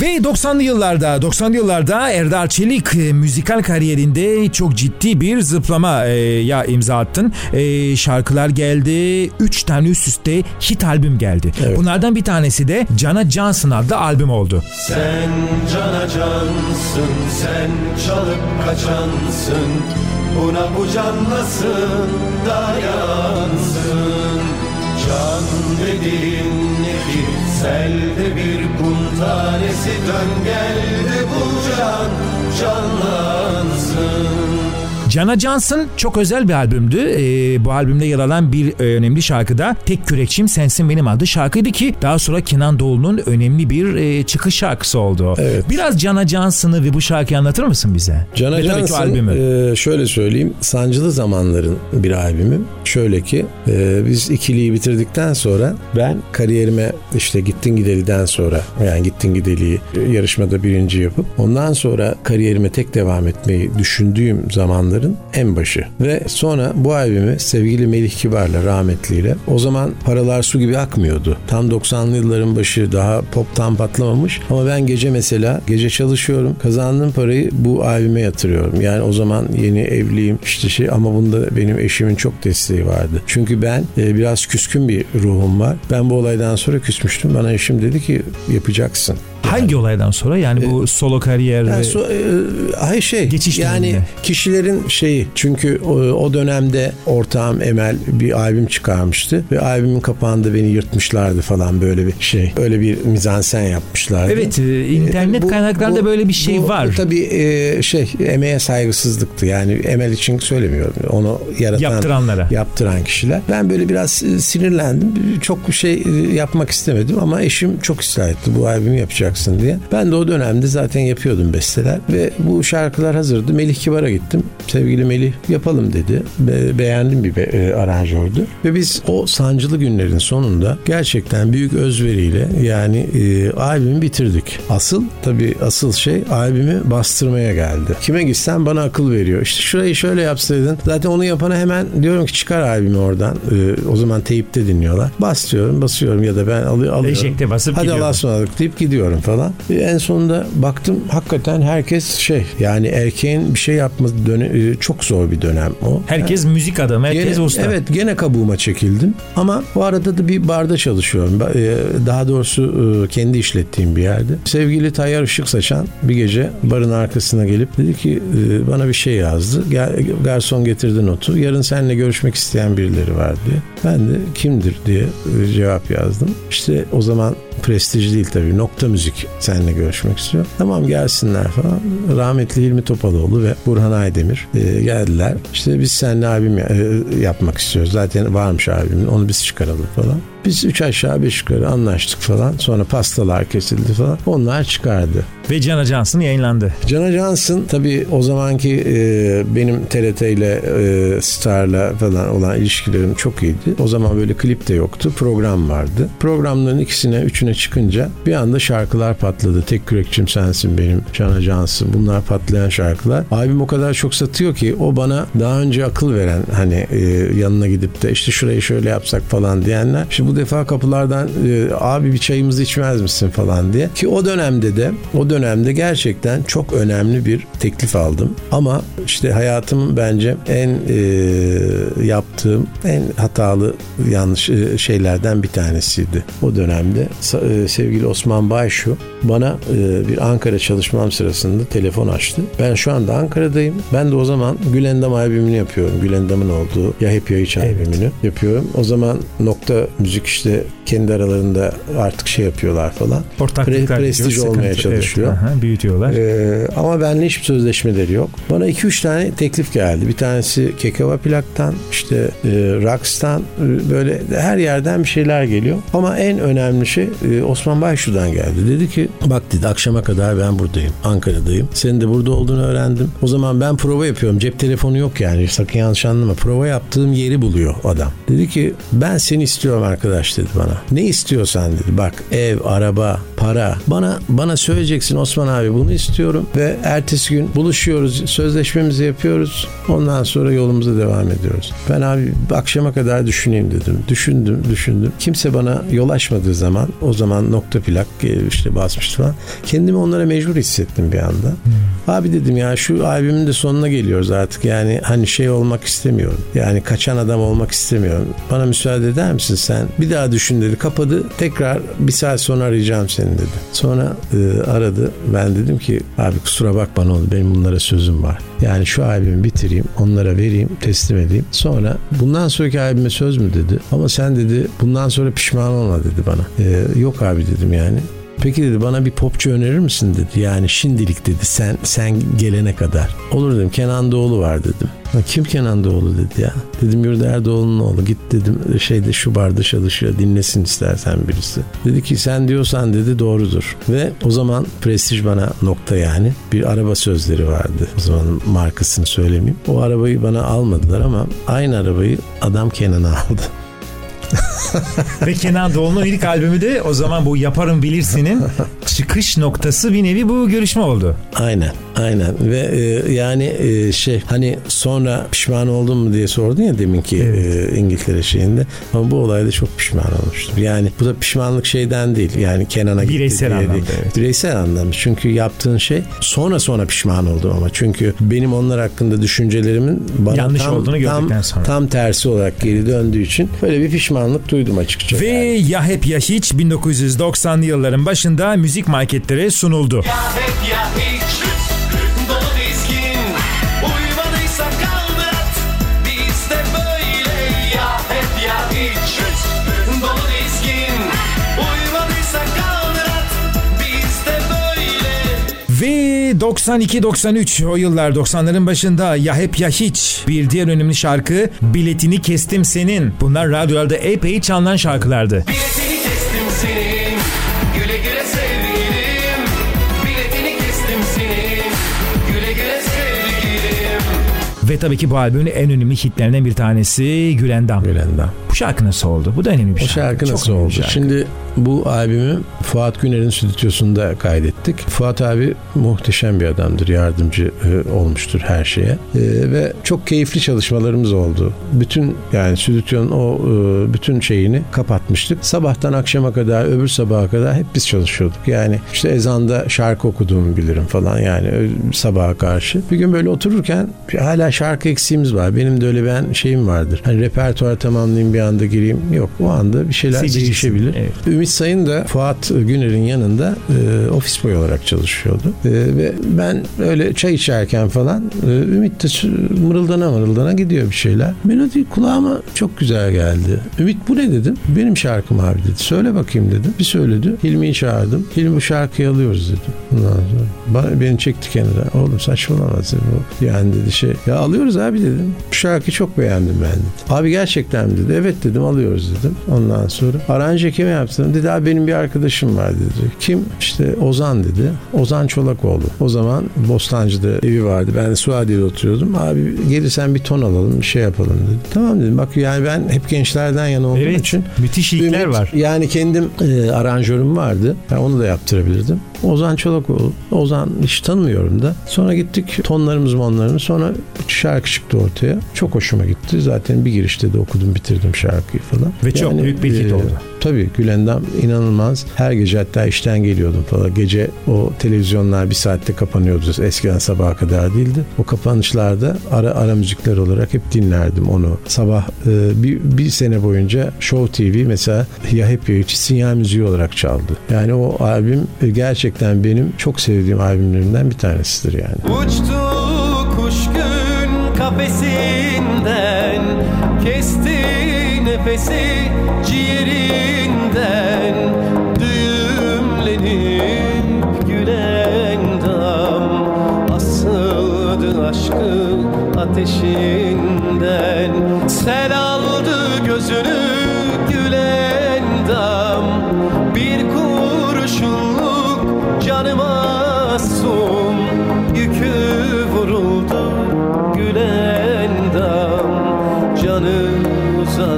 Ve 90'lı yıllarda 90'lı yıllarda Erdal Çelik e, müzikal kariyerinde çok ciddi bir zıplama e, ya imza attın. E, şarkılar geldi. 3 tane üst üste hit albüm geldi. Evet. Bunlardan bir tanesi de Cana Johnson adlı albüm oldu. Sen cana cansın, sen çalıp kaçansın Buna bu can nasıl dayansın tanesi Dön gel de bu can. Canlansın Cana Johnson çok özel bir albümdü. Ee, bu albümde yer alan bir e, önemli şarkı da Tek Kürekçim Sensin Benim adlı şarkıydı ki daha sonra Kenan Doğulu'nun önemli bir e, çıkış şarkısı oldu. Evet. Biraz Cana Johnson'ı ve bu şarkıyı anlatır mısın bize? Cana ve Johnson, albümü. e, şöyle söyleyeyim sancılı zamanların bir albümü. Şöyle ki e, biz ikiliyi bitirdikten sonra ben kariyerime işte Gittin Gideli'den sonra yani Gittin Gideli'yi yarışmada birinci yapıp ondan sonra kariyerime tek devam etmeyi düşündüğüm zamanların en başı. Ve sonra bu albümü sevgili Melih Kibar'la rahmetliyle o zaman paralar su gibi akmıyordu. Tam 90'lı yılların başı daha poptan patlamamış ama ben gece mesela gece çalışıyorum kazandığım parayı bu albüme yatırıyorum. Yani o zaman yeni evliyim işte şey ama bunda benim eşimin çok desteği vardı. Çünkü ben e, biraz küskün bir ruhum var. Ben bu olaydan sonra küsmüştüm. Bana eşim dedi ki yapacaksın. Hangi olaydan sonra yani bu solo kariyer Yani so- e, hayır şey Geçiş yani döneminde. kişilerin şeyi çünkü o, o dönemde ortağım Emel bir albüm çıkarmıştı ve albümün kapağında beni yırtmışlardı falan böyle bir şey. Öyle bir mizansen yapmışlardı. Evet e, internet Bu- kaynaklarda bu- böyle bir şey bu- var. Bu tabii e, şey emeğe saygısızlıktı. Yani Emel için söylemiyorum. Onu yaratan Yaptıranlara. yaptıran kişiler. Ben böyle biraz e, sinirlendim. Çok şey e, yapmak istemedim ama eşim çok ısrar etti. Bu albümü yapacaksın. yapacaksın diye. Ben de o dönemde zaten yapıyordum besteler ve bu şarkılar hazırdı. Melih Kibar'a gittim. Sevgili Melih yapalım dedi. Be- beğendim bir be- e, aranjördü. Ve biz o sancılı günlerin sonunda gerçekten büyük özveriyle yani e, albümü bitirdik. Asıl tabii asıl şey albümü bastırmaya geldi. Kime gitsen bana akıl veriyor. İşte şurayı şöyle yapsaydın. Zaten onu yapana hemen diyorum ki çıkar albümü oradan. E, o zaman teyipte dinliyorlar. Bas diyorum basıyorum ya da ben alı- alıyorum. Eşekte basıp Hadi gidiyordun. Allah'a ısmarladık deyip gidiyorum falan. E, en sonunda baktım hakikaten herkes şey yani erkeğin bir şey yapması döne- e, çok zor bir dönem o. Herkes müzik adamı, herkes Gene- usta. Evet gene kabuğuma çekildim. Ama bu arada da bir barda çalışıyorum. E, Daha doğrusu e, kendi işlettiğim bir yerde. Sevgili Tayyar Işık Saçan bir gece barın arkasına gelip dedi ki e, bana bir şey yazdı. Garson getirdi notu. Yarın seninle görüşmek isteyen birileri var diye. Ben de kimdir diye cevap yazdım. İşte o zaman prestij değil tabii. Nokta müzik seninle görüşmek istiyor. Tamam gelsinler falan. Rahmetli Hilmi Topaloğlu ve Burhan Aydemir e, geldiler. İşte biz seninle albüm ya- e, yapmak istiyoruz. Zaten varmış albümün. Onu biz çıkaralım falan. Biz üç aşağı beş yukarı anlaştık falan. Sonra pastalar kesildi falan. Onlar çıkardı. Ve Can Ajansın yayınlandı. Cana Johnson tabii o zamanki e, benim TRT ile e, Star'la falan olan ilişkilerim çok iyiydi. O zaman böyle klip de yoktu. Program vardı. Programların ikisine üçüne çıkınca bir anda şarkılar patladı. Tek kürekçim sensin benim. Cana Johnson. Bunlar patlayan şarkılar. Albüm o kadar çok satıyor ki o bana daha önce akıl veren hani e, yanına gidip de işte şurayı şöyle yapsak falan diyenler. Şimdi bu defa kapılardan e, abi bir çayımızı içmez misin falan diye. Ki o dönemde de o dönemde gerçekten çok önemli bir teklif aldım. Ama işte hayatım bence en e, yaptığım en hatalı yanlış e, şeylerden bir tanesiydi. O dönemde e, sevgili Osman Bayşu bana e, bir Ankara çalışmam sırasında telefon açtı. Ben şu anda Ankara'dayım. Ben de o zaman Gülendam albümünü yapıyorum. Gülendam'ın olduğu Ya Hep Ya Hiç albümünü yapıyorum. O zaman nokta müzik işte kendi aralarında artık şey yapıyorlar falan. Ortaklıklar Pre- prestij diyor, olmaya sıkıntı. çalışıyor. Evet, aha, büyütüyorlar. Ee, ama benimle hiçbir sözleşmeleri yok. Bana 2-3 tane teklif geldi. Bir tanesi Kekava Plak'tan, işte e, Raks'tan, e, böyle her yerden bir şeyler geliyor. Ama en önemli şey e, Osman Bayşu'dan geldi. Dedi ki bak dedi akşama kadar ben buradayım. Ankara'dayım. Senin de burada olduğunu öğrendim. O zaman ben prova yapıyorum. Cep telefonu yok yani. Sakın yanlış anlama. Prova yaptığım yeri buluyor adam. Dedi ki ben seni istiyorum arkadaş dedi bana. Ne istiyorsan dedi. Bak ev, araba, para. Bana bana söyleyeceksin Osman abi bunu istiyorum ve ertesi gün buluşuyoruz. Sözleşmemizi yapıyoruz. Ondan sonra yolumuza devam ediyoruz. Ben abi akşama kadar düşüneyim dedim. Düşündüm, düşündüm. Kimse bana yol açmadığı zaman o zaman nokta plak e, işte basmıştı falan. Kendimi onlara mecbur hissettim bir anda. Abi dedim ya şu albümün de sonuna geliyoruz artık. Yani hani şey olmak istemiyorum. Yani kaçan adam olmak istemiyorum. Bana müsaade eder misin sen? Bir daha düşün dedi. Kapadı. Tekrar bir saat sonra arayacağım seni dedi. Sonra e, aradı. Ben dedim ki abi kusura bakma ne oldu. Benim bunlara sözüm var. Yani şu albümü bitireyim. Onlara vereyim. Teslim edeyim. Sonra bundan sonraki albüme söz mü dedi. Ama sen dedi bundan sonra pişman olma dedi bana. E, yok abi dedim yani. Peki dedi bana bir popçu önerir misin dedi. Yani şimdilik dedi sen sen gelene kadar. Olur dedim Kenan Doğulu var dedim. "Ha, Kim Kenan Doğulu dedi ya. Dedim Yurda Erdoğan'ın oğlu. Git dedim şeyde şu barda çalışıyor dinlesin istersen birisi. Dedi ki sen diyorsan dedi doğrudur. Ve o zaman Prestij bana nokta yani bir araba sözleri vardı. O zaman markasını söylemeyeyim. O arabayı bana almadılar ama aynı arabayı adam Kenan'a aldı. Ve Kenan Doğulu'nun ilk albümü de o zaman bu Yaparım Bilirsin'in çıkış noktası bir nevi bu görüşme oldu. Aynen, aynen ve e, yani e, şey hani sonra pişman oldun mu diye sordun ya deminki e, İngiltere şeyinde ama bu olayda çok pişman olmuştum. Yani bu da pişmanlık şeyden değil yani Kenan'a gitti Bireysel diye anlamda, değil. evet. Bireysel anlamda çünkü yaptığın şey sonra sonra pişman oldum ama çünkü benim onlar hakkında düşüncelerimin bana Yanlış tam, olduğunu gördükten tam, sonra. tam tersi olarak geri döndüğü için böyle bir pişmanlık duydum açıkçası. Ve Ya Hep Ya Hiç 1990'lı yılların başında müzik marketlere sunuldu. Ya hep ya hiç Dolu dizgin Uymadıysa kaldırat Biz de böyle Ya hep ya hiç Dolu dizgin Uymadıysa kaldırat Biz de böyle Ve 92-93 o yıllar 90'ların başında Ya Hep Ya Hiç bir diğer önemli şarkı Biletini Kestim Senin. Bunlar radyolarda epey çalınan şarkılardı. Biletini kestim senin Ve tabii ki bu albümün en önemli hitlerinden bir tanesi Gülendam. Gülendam. Şarkı nasıl oldu? Bu da önemli bir O şarkı. şarkı Çok nasıl oldu? şarkı. Şimdi bu albümü Fuat Güner'in stüdyosunda kaydettik. Fuat abi muhteşem bir adamdır. Yardımcı e, olmuştur her şeye. E, ve çok keyifli çalışmalarımız oldu. Bütün yani stüdyonun o e, bütün şeyini kapatmıştık. Sabahtan akşama kadar öbür sabaha kadar hep biz çalışıyorduk. Yani işte ezanda şarkı okuduğumu bilirim falan yani sabaha karşı. Bir gün böyle otururken hala şarkı eksiğimiz var. Benim de öyle ben şeyim vardır. Hani repertuar tamamlayayım bir anda gireyim. Yok o anda bir şeyler Seçicisin. değişebilir. Evet. Ümit Sayın da Fuat Güner'in yanında e, ofis boy olarak çalışıyordu. E, ve ben öyle çay içerken falan e, Ümit de mırıldana mırıldana gidiyor bir şeyler. Melodi kulağıma çok güzel geldi. Ümit bu ne dedim. Benim şarkım abi dedi. Söyle bakayım dedim. Bir söyledi. Hilmi'yi çağırdım. Hilmi bu şarkıyı alıyoruz dedim. Ondan sonra bana, beni çekti kenara. Oğlum saçmalamaz dedi. bu. Yani dedi şey. Ya alıyoruz abi dedim. Bu şarkıyı çok beğendim ben dedi. Abi gerçekten mi dedi. Evet dedim alıyoruz dedim. Ondan sonra aranje kime yaptın? Dedi abi benim bir arkadaşım var dedi. Kim? İşte Ozan dedi. Ozan Çolakoğlu. O zaman Bostancı'da evi vardı. Ben de Suadiye'de oturuyordum. Abi gelirsen bir ton alalım bir şey yapalım dedi. Tamam dedim. Bak yani ben hep gençlerden yana olduğum Evet. için Müthiş ilkler var. Yani kendim e, aranjörüm vardı. Ben onu da yaptırabilirdim. Ozan Çolakoğlu. Ozan hiç tanımıyorum da. Sonra gittik tonlarımız monlarımız. Sonra şarkı çıktı ortaya. Çok hoşuma gitti. Zaten bir girişte de okudum bitirdim şarkıyı falan. Ve çok büyük bir hit oldu. Tabii Gülendam inanılmaz. Her gece hatta işten geliyordum falan. Gece o televizyonlar bir saatte kapanıyordu. Eskiden sabaha kadar değildi. O kapanışlarda ara ara müzikler olarak hep dinlerdim onu. Sabah e, bir, bir sene boyunca Show TV mesela ya hep ya hiç sinyal müziği olarak çaldı. Yani o albüm e, gerçekten benim çok sevdiğim albümlerimden bir tanesidir yani. Uçtu kuş gün kafesinden Kesti nefesi ciğerinden Düğümlenip gülen dam. Asıldı aşkı ateşinden. Sel aldı gözünü gülen dam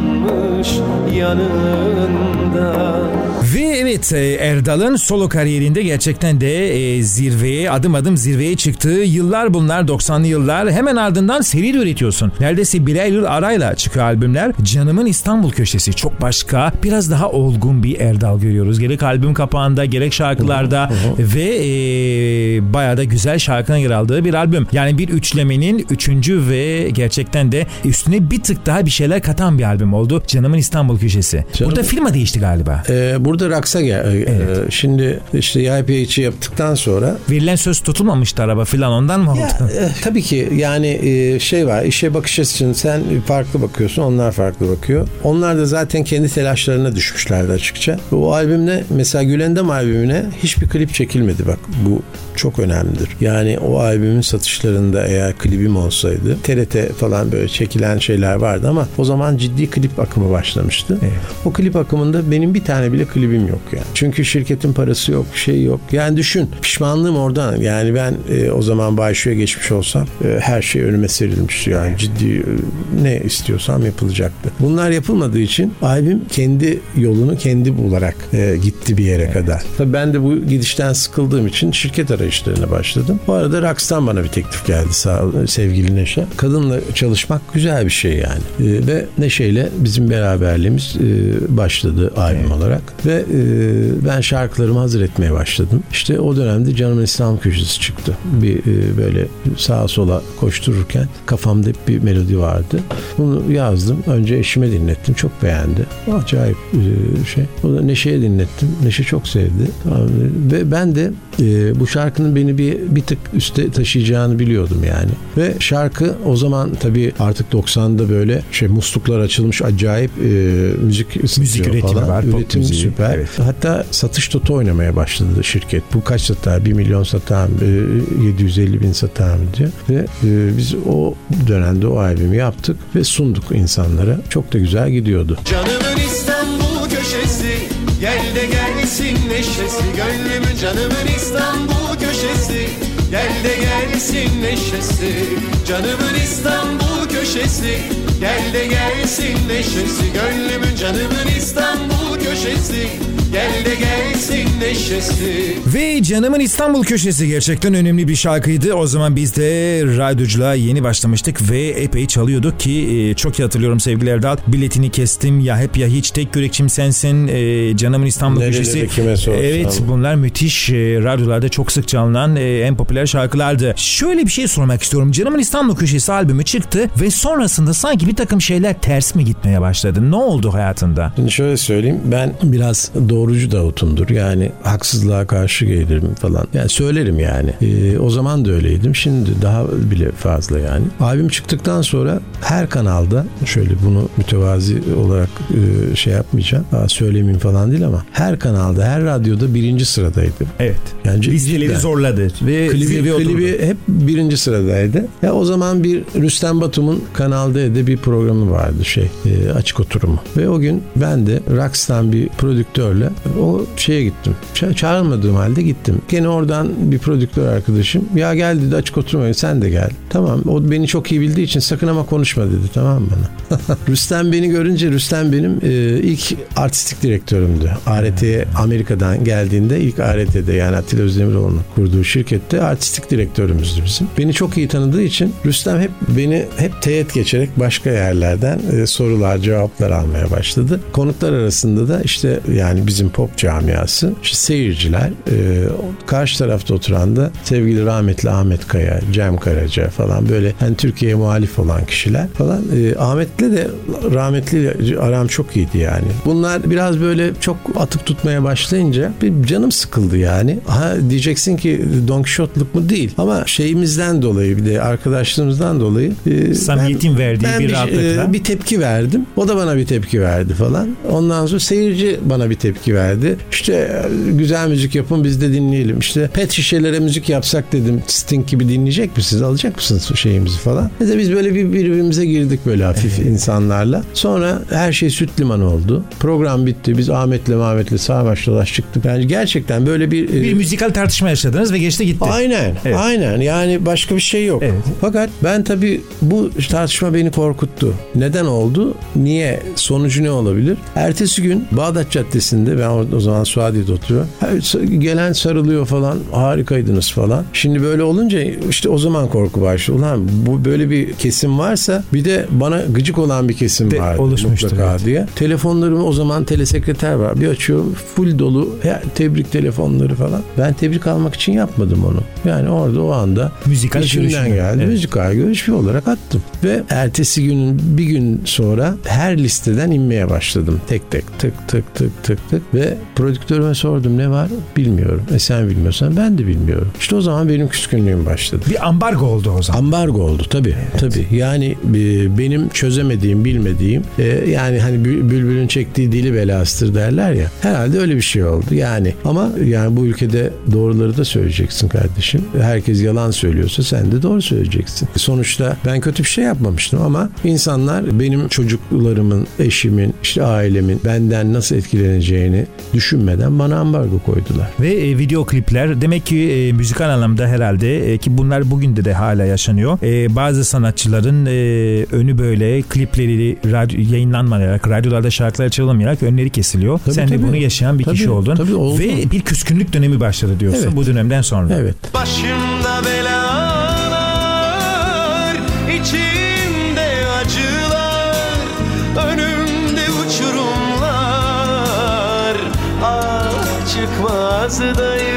uzanmış yanında Ve evet e, Erdal'ın solo kariyerinde gerçekten de e, zirveye adım adım zirveye çıktığı yıllar bunlar 90'lı yıllar hemen ardından seri üretiyorsun. Neredeyse birer yıl arayla çıkıyor albümler. Canımın İstanbul köşesi çok başka biraz daha olgun bir Erdal görüyoruz. Gerek albüm kapağında gerek şarkılarda ve e, bayağı da güzel şarkının yer aldığı bir albüm. Yani bir üçlemenin üçüncü ve gerçekten de üstüne bir tık daha bir şeyler katan bir albüm oldu. Canımın İstanbul köşesi. Canım- Burada firma değişti galiba. Ee, burada Raksa gel. e, Evet. e, şimdi işte YPH'i yaptıktan sonra Verilen söz tutulmamıştı araba filan ondan mı oldu? Ya, e, tabii ki yani e, şey var işe bakış açısın sen farklı bakıyorsun onlar farklı bakıyor. Onlar da zaten kendi telaşlarına düşmüşlerdi açıkça. O albümde mesela Gülendam albümüne hiçbir klip çekilmedi bak bu çok önemlidir. Yani o albümün satışlarında eğer klibim olsaydı TRT falan böyle çekilen şeyler vardı ama o zaman ciddi klip akımı başlamıştı. Evet. O klip akımında benim bir tane bile klibim yok yani. Çünkü şirketin parası yok, şey yok. Yani düşün pişmanlığım oradan. Yani ben e, o zaman Bayşu'ya geçmiş olsam e, her şey önüme serilmişti. Yani ciddi e, ne istiyorsam yapılacaktı. Bunlar yapılmadığı için albüm kendi yolunu kendi bularak e, gitti bir yere kadar. Tabii ben de bu gidişten sıkıldığım için şirket arayışlarına başladım. Bu arada Raks'tan bana bir teklif geldi sağ sevgili Neşe. Kadınla çalışmak güzel bir şey yani. E, ve Neşe'yle bizim beraberliğimiz e, başladı albüm olarak. Ve e, ben şarkılarımı hazır etmeye başladım. İşte o dönemde Canımın İslam Köşesi çıktı. Bir e, böyle sağa sola koştururken kafamda hep bir melodi vardı. Bunu yazdım. Önce eşime dinlettim. Çok beğendi. Acayip e, şey. O da Neşe'ye dinlettim. Neşe çok sevdi. Ve ben de e, bu şarkının beni bir bir tık üste taşıyacağını biliyordum yani. Ve şarkı o zaman tabii artık 90'da böyle şey musluklar açılmış acayip e, müzik satıyor üretimi var, Üretim müziği. süper. Evet. Hatta satış toto oynamaya başladı şirket. Bu kaç satar? 1 milyon satar mı? E, 750 bin satar mı diye. Ve e, biz o dönemde o albümü yaptık ve sunduk insanlara. Çok da güzel gidiyordu. Canımın İstanbul köşesi Gel de gelsin neşesi Gönlümün canımın İstanbul köşesi Gel de gelsin neşesi Canımın İstanbul köşesi Gel de gelsin neşesi Gönlümün canımın İstanbul köşesi Gel de gelsin neşesi Ve Canımın İstanbul köşesi gerçekten önemli bir şarkıydı. O zaman biz de radyoculuğa yeni başlamıştık ve epey çalıyorduk ki e, çok iyi hatırlıyorum sevgili Erdal. Biletini kestim ya hep ya hiç tek yürekçim sensin e, Canımın İstanbul Nerelere köşesi. kime. Evet bunlar müthiş e, radyolarda çok sık çalınan e, en popüler şarkılardı. Şöyle bir şey sormak istiyorum. Canımın İstanbul köşesi albümü çıktı ve sonrasında sanki bir takım şeyler ters mi gitmeye başladı? Ne oldu hayatında? Şimdi şöyle söyleyeyim ben biraz doğrucu Davut'umdur. Yani haksızlığa karşı gelirim falan. Yani söylerim yani. Ee, o zaman da öyleydim. Şimdi daha bile fazla yani. Albüm çıktıktan sonra her kanalda şöyle bunu mütevazi olarak e, şey yapmayacağım. Daha söylemeyeyim falan değil ama her kanalda her radyoda birinci sıradaydım. Evet. Yani Listeleri zorladı ve Klibi, klibi hep birinci sıradaydı. Ya o zaman bir Rüstem Batum'un Kanal D'de bir programı vardı şey e, açık oturumu. Ve o gün ben de Rocks'tan bir prodüktörle o şeye gittim. Ça- çağırmadığım halde gittim. Gene oradan bir prodüktör arkadaşım ya gel dedi açık oturmaya sen de gel. Tamam o beni çok iyi bildiği için sakın ama konuşma dedi tamam bana. Rüstem beni görünce Rüstem benim e, ilk artistik direktörümdü. ART'ye Amerika'dan geldiğinde ilk ART'de yani Atilla Özdemiroğlu'nun kurduğu şirkette artistik direktörümüzdü bizim. Beni çok iyi tanıdığı için Rüstem hep beni hep teğet geçerek başka yerlerden e, sorular cevaplar almaya başladı. Konuklar arasında da işte yani bizim pop camiası işte seyirciler e, karşı tarafta oturan da sevgili rahmetli Ahmet Kaya, Cem Karaca falan böyle hani Türkiye'ye muhalif olan kişiler falan. E, Ahmet'le de rahmetli aram çok iyiydi yani. Bunlar biraz böyle çok atıp tutmaya başlayınca bir canım sıkıldı yani. Ha diyeceksin ki Don Quixote'luk mu değil ama şeyimizden dolayı bir de arkadaşlığımızdan dolayı e, Samimiyetin verdiği ben bir rahatlıkla. e, bir tepki verdim. O da bana bir tepki verdi falan. Ondan sonra seyirci bana bir tepki verdi. İşte e, güzel müzik yapın biz de dinleyelim. İşte pet şişelere müzik yapsak dedim. Sting gibi dinleyecek misiniz? Alacak mısınız şeyimizi falan? Neyse biz böyle bir birbirimize girdik böyle hafif insanlarla. Sonra her şey süt liman oldu. Program bitti. Biz Ahmet'le Mehmet'le sağ baş dolaş çıktık. Yani gerçekten böyle bir... e, bir müzikal tartışma yaşadınız ve geçti gitti. Aynen. Evet. Aynen. Yani başka bir şey yok. Evet. Fakat ben tabii bu tartışma beni korkuttu. Neden oldu? Niye? Sonucu ne olabilir? Ertesi gün Bağdat Caddesi'nde ben o, o zaman Suadiye'de oturuyorum. Her- Gelen sarılıyor falan. Harikaydınız falan. Şimdi böyle olunca işte o zaman korku başlıyor. Ulan bu böyle bir kesim varsa bir de bana gıcık olan bir kesim De- vardı oluşmuştur, mutlaka evet. diye. Telefonlarımı o zaman telesekreter var. Bir açıyorum full dolu her tebrik telefonları falan. Ben tebrik almak için yapmadım onu. Yani orada o anda Müzikal görüşme. geldi. Evet. Müzikal görüşme olarak attım. Ve ertesi günün bir gün sonra her listeden inmeye başladım. Tek tek tık tık tık tık tık ve prodüktörüme sordum ne var bilmiyorum. E sen bilmiyorsan ben de bilmiyorum. İşte o zaman benim küskünlüğüm başladı. Bir ambargo oldu o zaman. Ambargo oldu tabii. Tabii. Yani e, benim çözemediğim, bilmediğim e, yani hani bül- bülbülün çektiği dili belasıdır derler ya. Herhalde öyle bir şey oldu. Yani ama yani bu ülkede doğruları da söyleyeceksin kardeşim. Herkes yalan söylüyorsa sen de doğru söyleyeceksin. Sonuçta ben kötü bir şey yapmamıştım ama insanlar benim çocuklarımın, eşimin, işte ailemin benden nasıl etkileneceğini düşünmeden bana ambargo koydular. Ve e, video klipler demek ki e, müzikal anlamda herhalde e, ki bunlar bugün de de hala yaşanıyor. E, bazı sanatçıların e, önü böyle klipleri radyo, yayınlanmayarak, radyolarda şarkılar çalınmayarak önleri kesiliyor. Tabii, Sen de tabii. bunu yaşayan bir Tabii, kişi oldun. tabii, oldu. Ve bir küskünlük dönemi başladı diyorsun Evet. bu dönemden sonra. Evet. Başımda belalar içimde acılar Önümde uçurumlar. Ah çıkmazdayım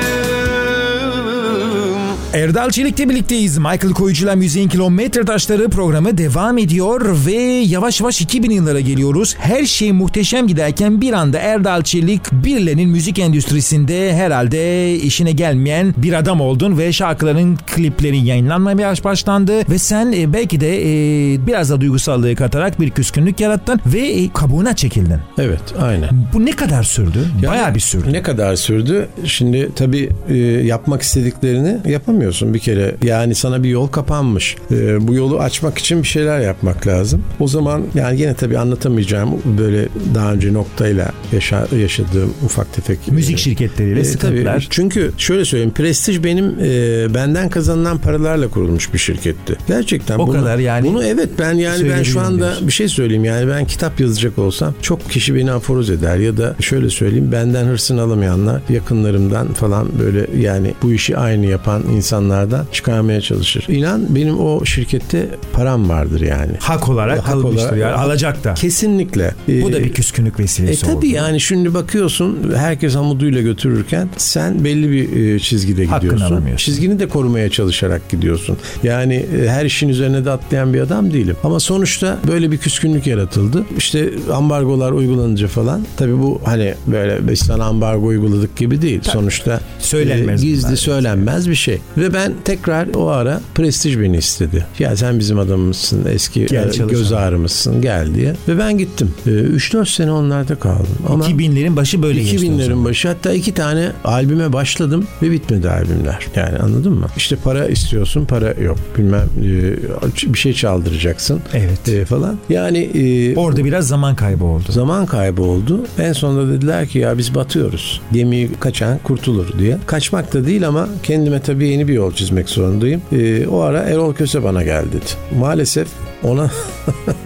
Erdal Çelik'le birlikteyiz. Michael Koyucu'la Müziğin Kilometre Taşları programı devam ediyor ve yavaş yavaş 2000 yıllara geliyoruz. Her şey muhteşem giderken bir anda Erdal Çelik birilerinin müzik endüstrisinde herhalde işine gelmeyen bir adam oldun ve şarkıların klipleri yayınlanmaya başlandı ve sen e, belki de e, biraz da duygusallığı katarak bir küskünlük yarattın ve e, kabuğuna çekildin. Evet, aynen. Bu ne kadar sürdü? Yani Bayağı bir sürdü. Ne kadar sürdü? Şimdi tabii e, yapmak istediklerini yapamıyorsun. Açamıyorsun bir kere. Yani sana bir yol kapanmış. Ee, bu yolu açmak için bir şeyler yapmak lazım. O zaman yani yine tabii anlatamayacağım böyle daha önce noktayla yaşa, yaşadığım ufak tefek Müzik e, şirketleriyle e, sıkıntılar. tabii. Çünkü şöyle söyleyeyim Prestij benim e, benden kazanılan paralarla kurulmuş bir şirketti. Gerçekten O bunu, kadar yani Bunu evet ben yani ben şu anda diyorsun. bir şey söyleyeyim yani ben kitap yazacak olsam çok kişi beni aforoz eder ya da şöyle söyleyeyim benden hırsını alamayanlar yakınlarımdan falan böyle yani bu işi aynı yapan insanlardan çıkarmaya çalışır. İnan benim o şirkette param vardır yani. Hak olarak Hak kalmıştır olarak- yani alacak da. Kesinlikle. Bu da Ee, bir küskünlük e vesilesi tabii oldu. yani şimdi bakıyorsun herkes hamuduyla götürürken sen belli bir e, çizgide Hakkını gidiyorsun. alamıyorsun. Çizgini de korumaya çalışarak gidiyorsun. Yani e, her işin üzerine de atlayan bir adam değilim. Ama sonuçta böyle bir küskünlük yaratıldı. İşte ambargolar uygulanınca falan. Tabii bu hani böyle biz sana ambargo uyguladık gibi değil. Sonuçta Söylenmez e, gizli söylenmez bir şey. Ve ben tekrar o ara prestij beni istedi. Ya sen bizim adamımızsın. Eski Gel e, göz ağrımızsın gel diye. Ve ben gittim. E, 3-4 sene onlarda kaldım. Ama 2000'lerin başı böyle geçti. o 2000'lerin zaman. başı hatta iki tane albüme başladım ve bitmedi albümler. Yani anladın mı? İşte para istiyorsun para yok. Bilmem e, bir şey çaldıracaksın Evet. e, falan. Yani e, Orada biraz zaman kaybı oldu. zaman kaybı oldu. En sonunda dediler ki ya biz batıyoruz. Gemiyi kaçan kurtulur diye. Kaçmak da değil ama kendime tabii yeni bir yol çizmek zorundayım. E, o ara Erol Köse bana geldi dedi. Maalesef ona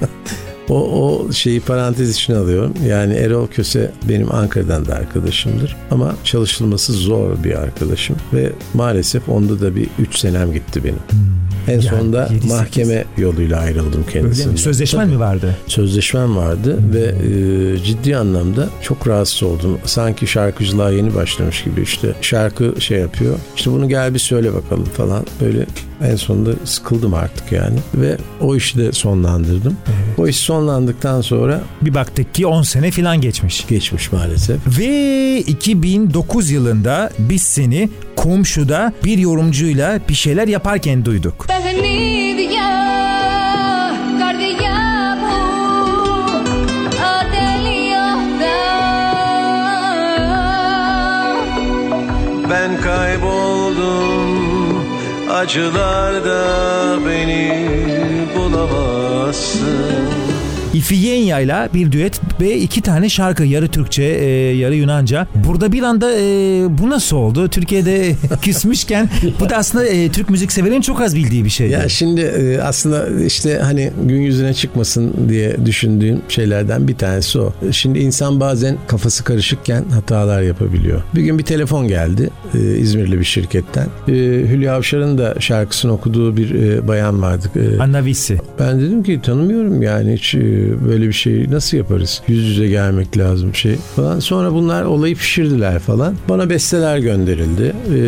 O, o şeyi parantez içine alıyorum. Yani Erol Köse benim Ankara'dan da arkadaşımdır. Ama çalışılması zor bir arkadaşım. Ve maalesef onda da bir 3 senem gitti benim. En sonunda yedi, mahkeme yoluyla ayrıldım kendisinden. Sözleşmen Tabii. mi vardı? Sözleşmem vardı ve e, ciddi anlamda çok rahatsız oldum. Sanki şarkıcılığa yeni başlamış gibi işte şarkı şey yapıyor. İşte bunu gel bir söyle bakalım falan. Böyle en sonunda sıkıldım artık yani. Ve o işi de sonlandırdım. O iş sonlandıktan sonra bir baktık ki 10 sene filan geçmiş. Geçmiş maalesef. Ve 2009 yılında biz seni komşuda bir yorumcuyla bir şeyler yaparken duyduk. Ben kayboldum acılarda beni bulamazsın İfigenya ile bir düet ve iki tane şarkı yarı Türkçe e, yarı Yunanca. Burada bir anda e, bu nasıl oldu? Türkiye'de küsmüşken bu da aslında e, Türk müzik severin çok az bildiği bir şeydi. Ya şimdi e, aslında işte hani gün yüzüne çıkmasın diye düşündüğüm şeylerden bir tanesi o. Şimdi insan bazen kafası karışıkken hatalar yapabiliyor. Bir gün bir telefon geldi e, İzmirli bir şirketten. E, Hülya Avşar'ın da şarkısını okuduğu bir e, bayan vardı. E, Anna Vissi. ben dedim ki tanımıyorum yani hiç e, böyle bir şeyi nasıl yaparız? Yüz yüze gelmek lazım şey falan. Sonra bunlar olayı pişirdiler falan. Bana besteler gönderildi. E,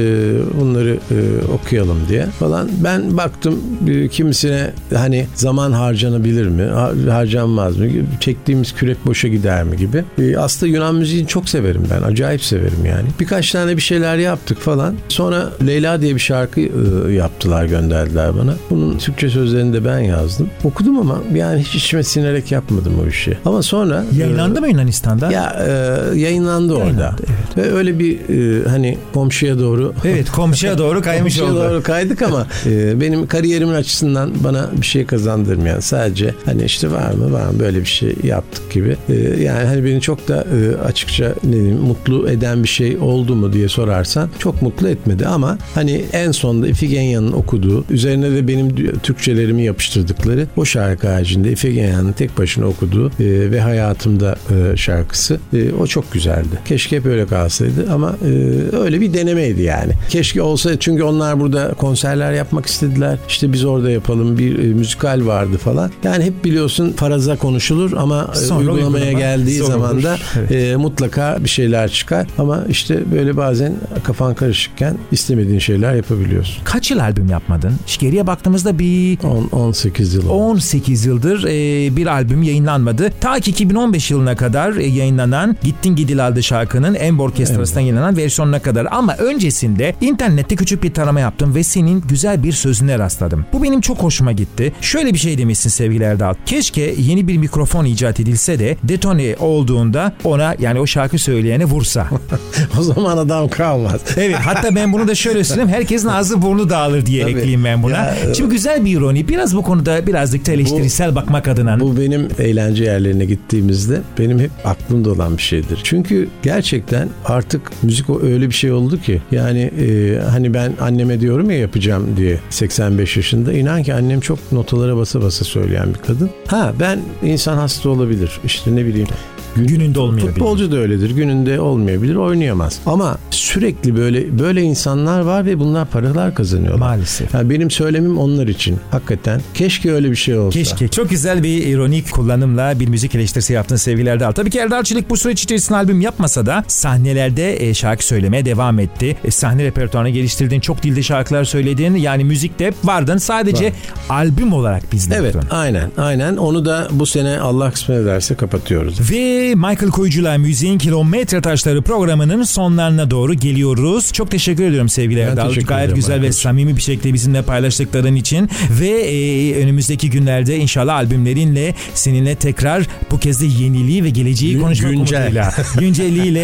bunları e, okuyalım diye falan. Ben baktım e, kimisine hani zaman harcanabilir mi? Ha- harcanmaz mı? Çektiğimiz kürek boşa gider mi gibi. E, aslında Yunan müziğini çok severim ben. Acayip severim yani. Birkaç tane bir şeyler yaptık falan. Sonra Leyla diye bir şarkı e, yaptılar gönderdiler bana. Bunun Türkçe sözlerini de ben yazdım. Okudum ama yani hiç içime sinerek yapmadım o işi. Ama sonra Yayınlandı mı Yunanistan'da? ya e, yayınlandı orada. Yayınlandı, Ve öyle bir e, hani komşuya doğru Evet komşuya doğru kaymış komşuya oldu. doğru kaydık ama e, benim kariyerimin açısından bana bir şey kazandırmayan sadece hani işte var mı var mı böyle bir şey yaptık gibi. E, yani hani beni çok da e, açıkça ne diyeyim mutlu eden bir şey oldu mu diye sorarsan çok mutlu etmedi ama hani en sonunda İfigenya'nın okuduğu üzerine de benim Türkçelerimi yapıştırdıkları o şarkı haricinde İfigenya'nın tek başına okuduğu e, ve hayatımda e, şarkısı e, o çok güzeldi. Keşke hep öyle kalsaydı ama e, öyle bir denemeydi yani. Keşke olsa çünkü onlar burada konserler yapmak istediler. İşte biz orada yapalım bir e, müzikal vardı falan. Yani hep biliyorsun faraza konuşulur ama e, Sonra uygulamaya uygulama geldiği zaman da Evet. e, mutlaka bir şeyler çıkar. Ama işte böyle bazen kafan karışıkken istemediğin şeyler yapabiliyorsun. Kaç yıl albüm yapmadın? Geriye baktığımızda bir 10 18 yıl oldu. 18 yıldır e, bir albüm yayınlanmadı. Ta ki 2015 yılına kadar e, yayınlanan Gittin Gidil adlı şarkının Ember Orkestrası'ndan yayınlanan versiyonuna kadar. Ama öncesinde internette küçük bir tarama yaptım ve senin güzel bir sözüne rastladım. Bu benim çok hoşuma gitti. Şöyle bir şey demişsin sevgili Erdal. Keşke yeni bir mikrofon icat edilse de detone olduğunda ona yani o şarkı söyleyene vursa. o zaman adam kalmaz. Evet hatta ben bunu da şöyle söyleyeyim. Herkesin ağzı burnu dağılır diye Tabii. ekleyeyim ben buna. Ya, Şimdi güzel bir ironi. Biraz bu konuda birazcık da eleştirisel bakmak adına. Bu benim eğlence yerlerine gittiğimizde benim hep aklımda olan bir şeydir. Çünkü gerçekten artık müzik o öyle bir şey oldu ki yani e, hani ben anneme diyorum ya yapacağım diye 85 yaşında inan ki annem çok notalara basa basa söyleyen bir kadın. Ha ben insan hasta olabilir işte ne bileyim Gününde olmayabilir. Futbolcu da öyledir. Gününde olmayabilir, oynayamaz. Ama sürekli böyle böyle insanlar var ve bunlar paralar kazanıyorlar. Maalesef. Yani benim söylemim onlar için. Hakikaten keşke öyle bir şey olsa. Keşke. Çok güzel bir ironik kullanımla bir müzik eleştirisi yaptın sevgili Erdal. Tabii ki Erdal Çelik bu süreç içerisinde albüm yapmasa da sahnelerde e, şarkı söylemeye devam etti. E, sahne repertuarını geliştirdin. Çok dilde şarkılar söyledin. Yani müzikte vardın. Sadece albüm olarak bizde Evet aynen aynen onu da bu sene Allah kısmet ederse kapatıyoruz. Ve Michael Koyucu'la Müziğin Kilometre Taşları programının sonlarına doğru geliyoruz. Çok teşekkür ediyorum sevgili Erdal. Gayet güzel ve Michael'cığım. samimi bir şekilde bizimle paylaştıkların için. Ve e, önümüzdeki günlerde inşallah albümlerinle seninle tekrar bu kez de yeniliği ve geleceği Gün- konuşmak güncel. umuduyla.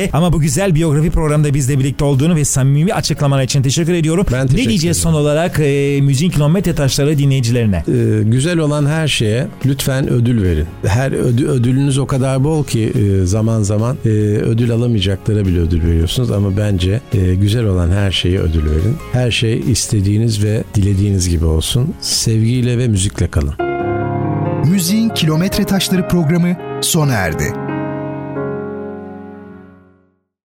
Ama bu güzel biyografi programda bizle birlikte olduğunu ve samimi açıklamalar için teşekkür ediyorum. Ben ne teşekkür diyeceğiz ederim. son olarak e, Müziğin Kilometre Taşları dinleyicilerine? Ee, güzel olan her şeye lütfen ödül verin. Her ödü- ödülünüz o kadar bol ki e, zaman zaman e, ödül alamayacaklara bile ödül veriyorsunuz ama bence e, güzel olan her şeye ödül verin. Her şey istediğiniz ve dilediğiniz gibi olsun. Sevgiyle ve müzikle kalın. Müziğin Kilometre Taşları programı sona erdi.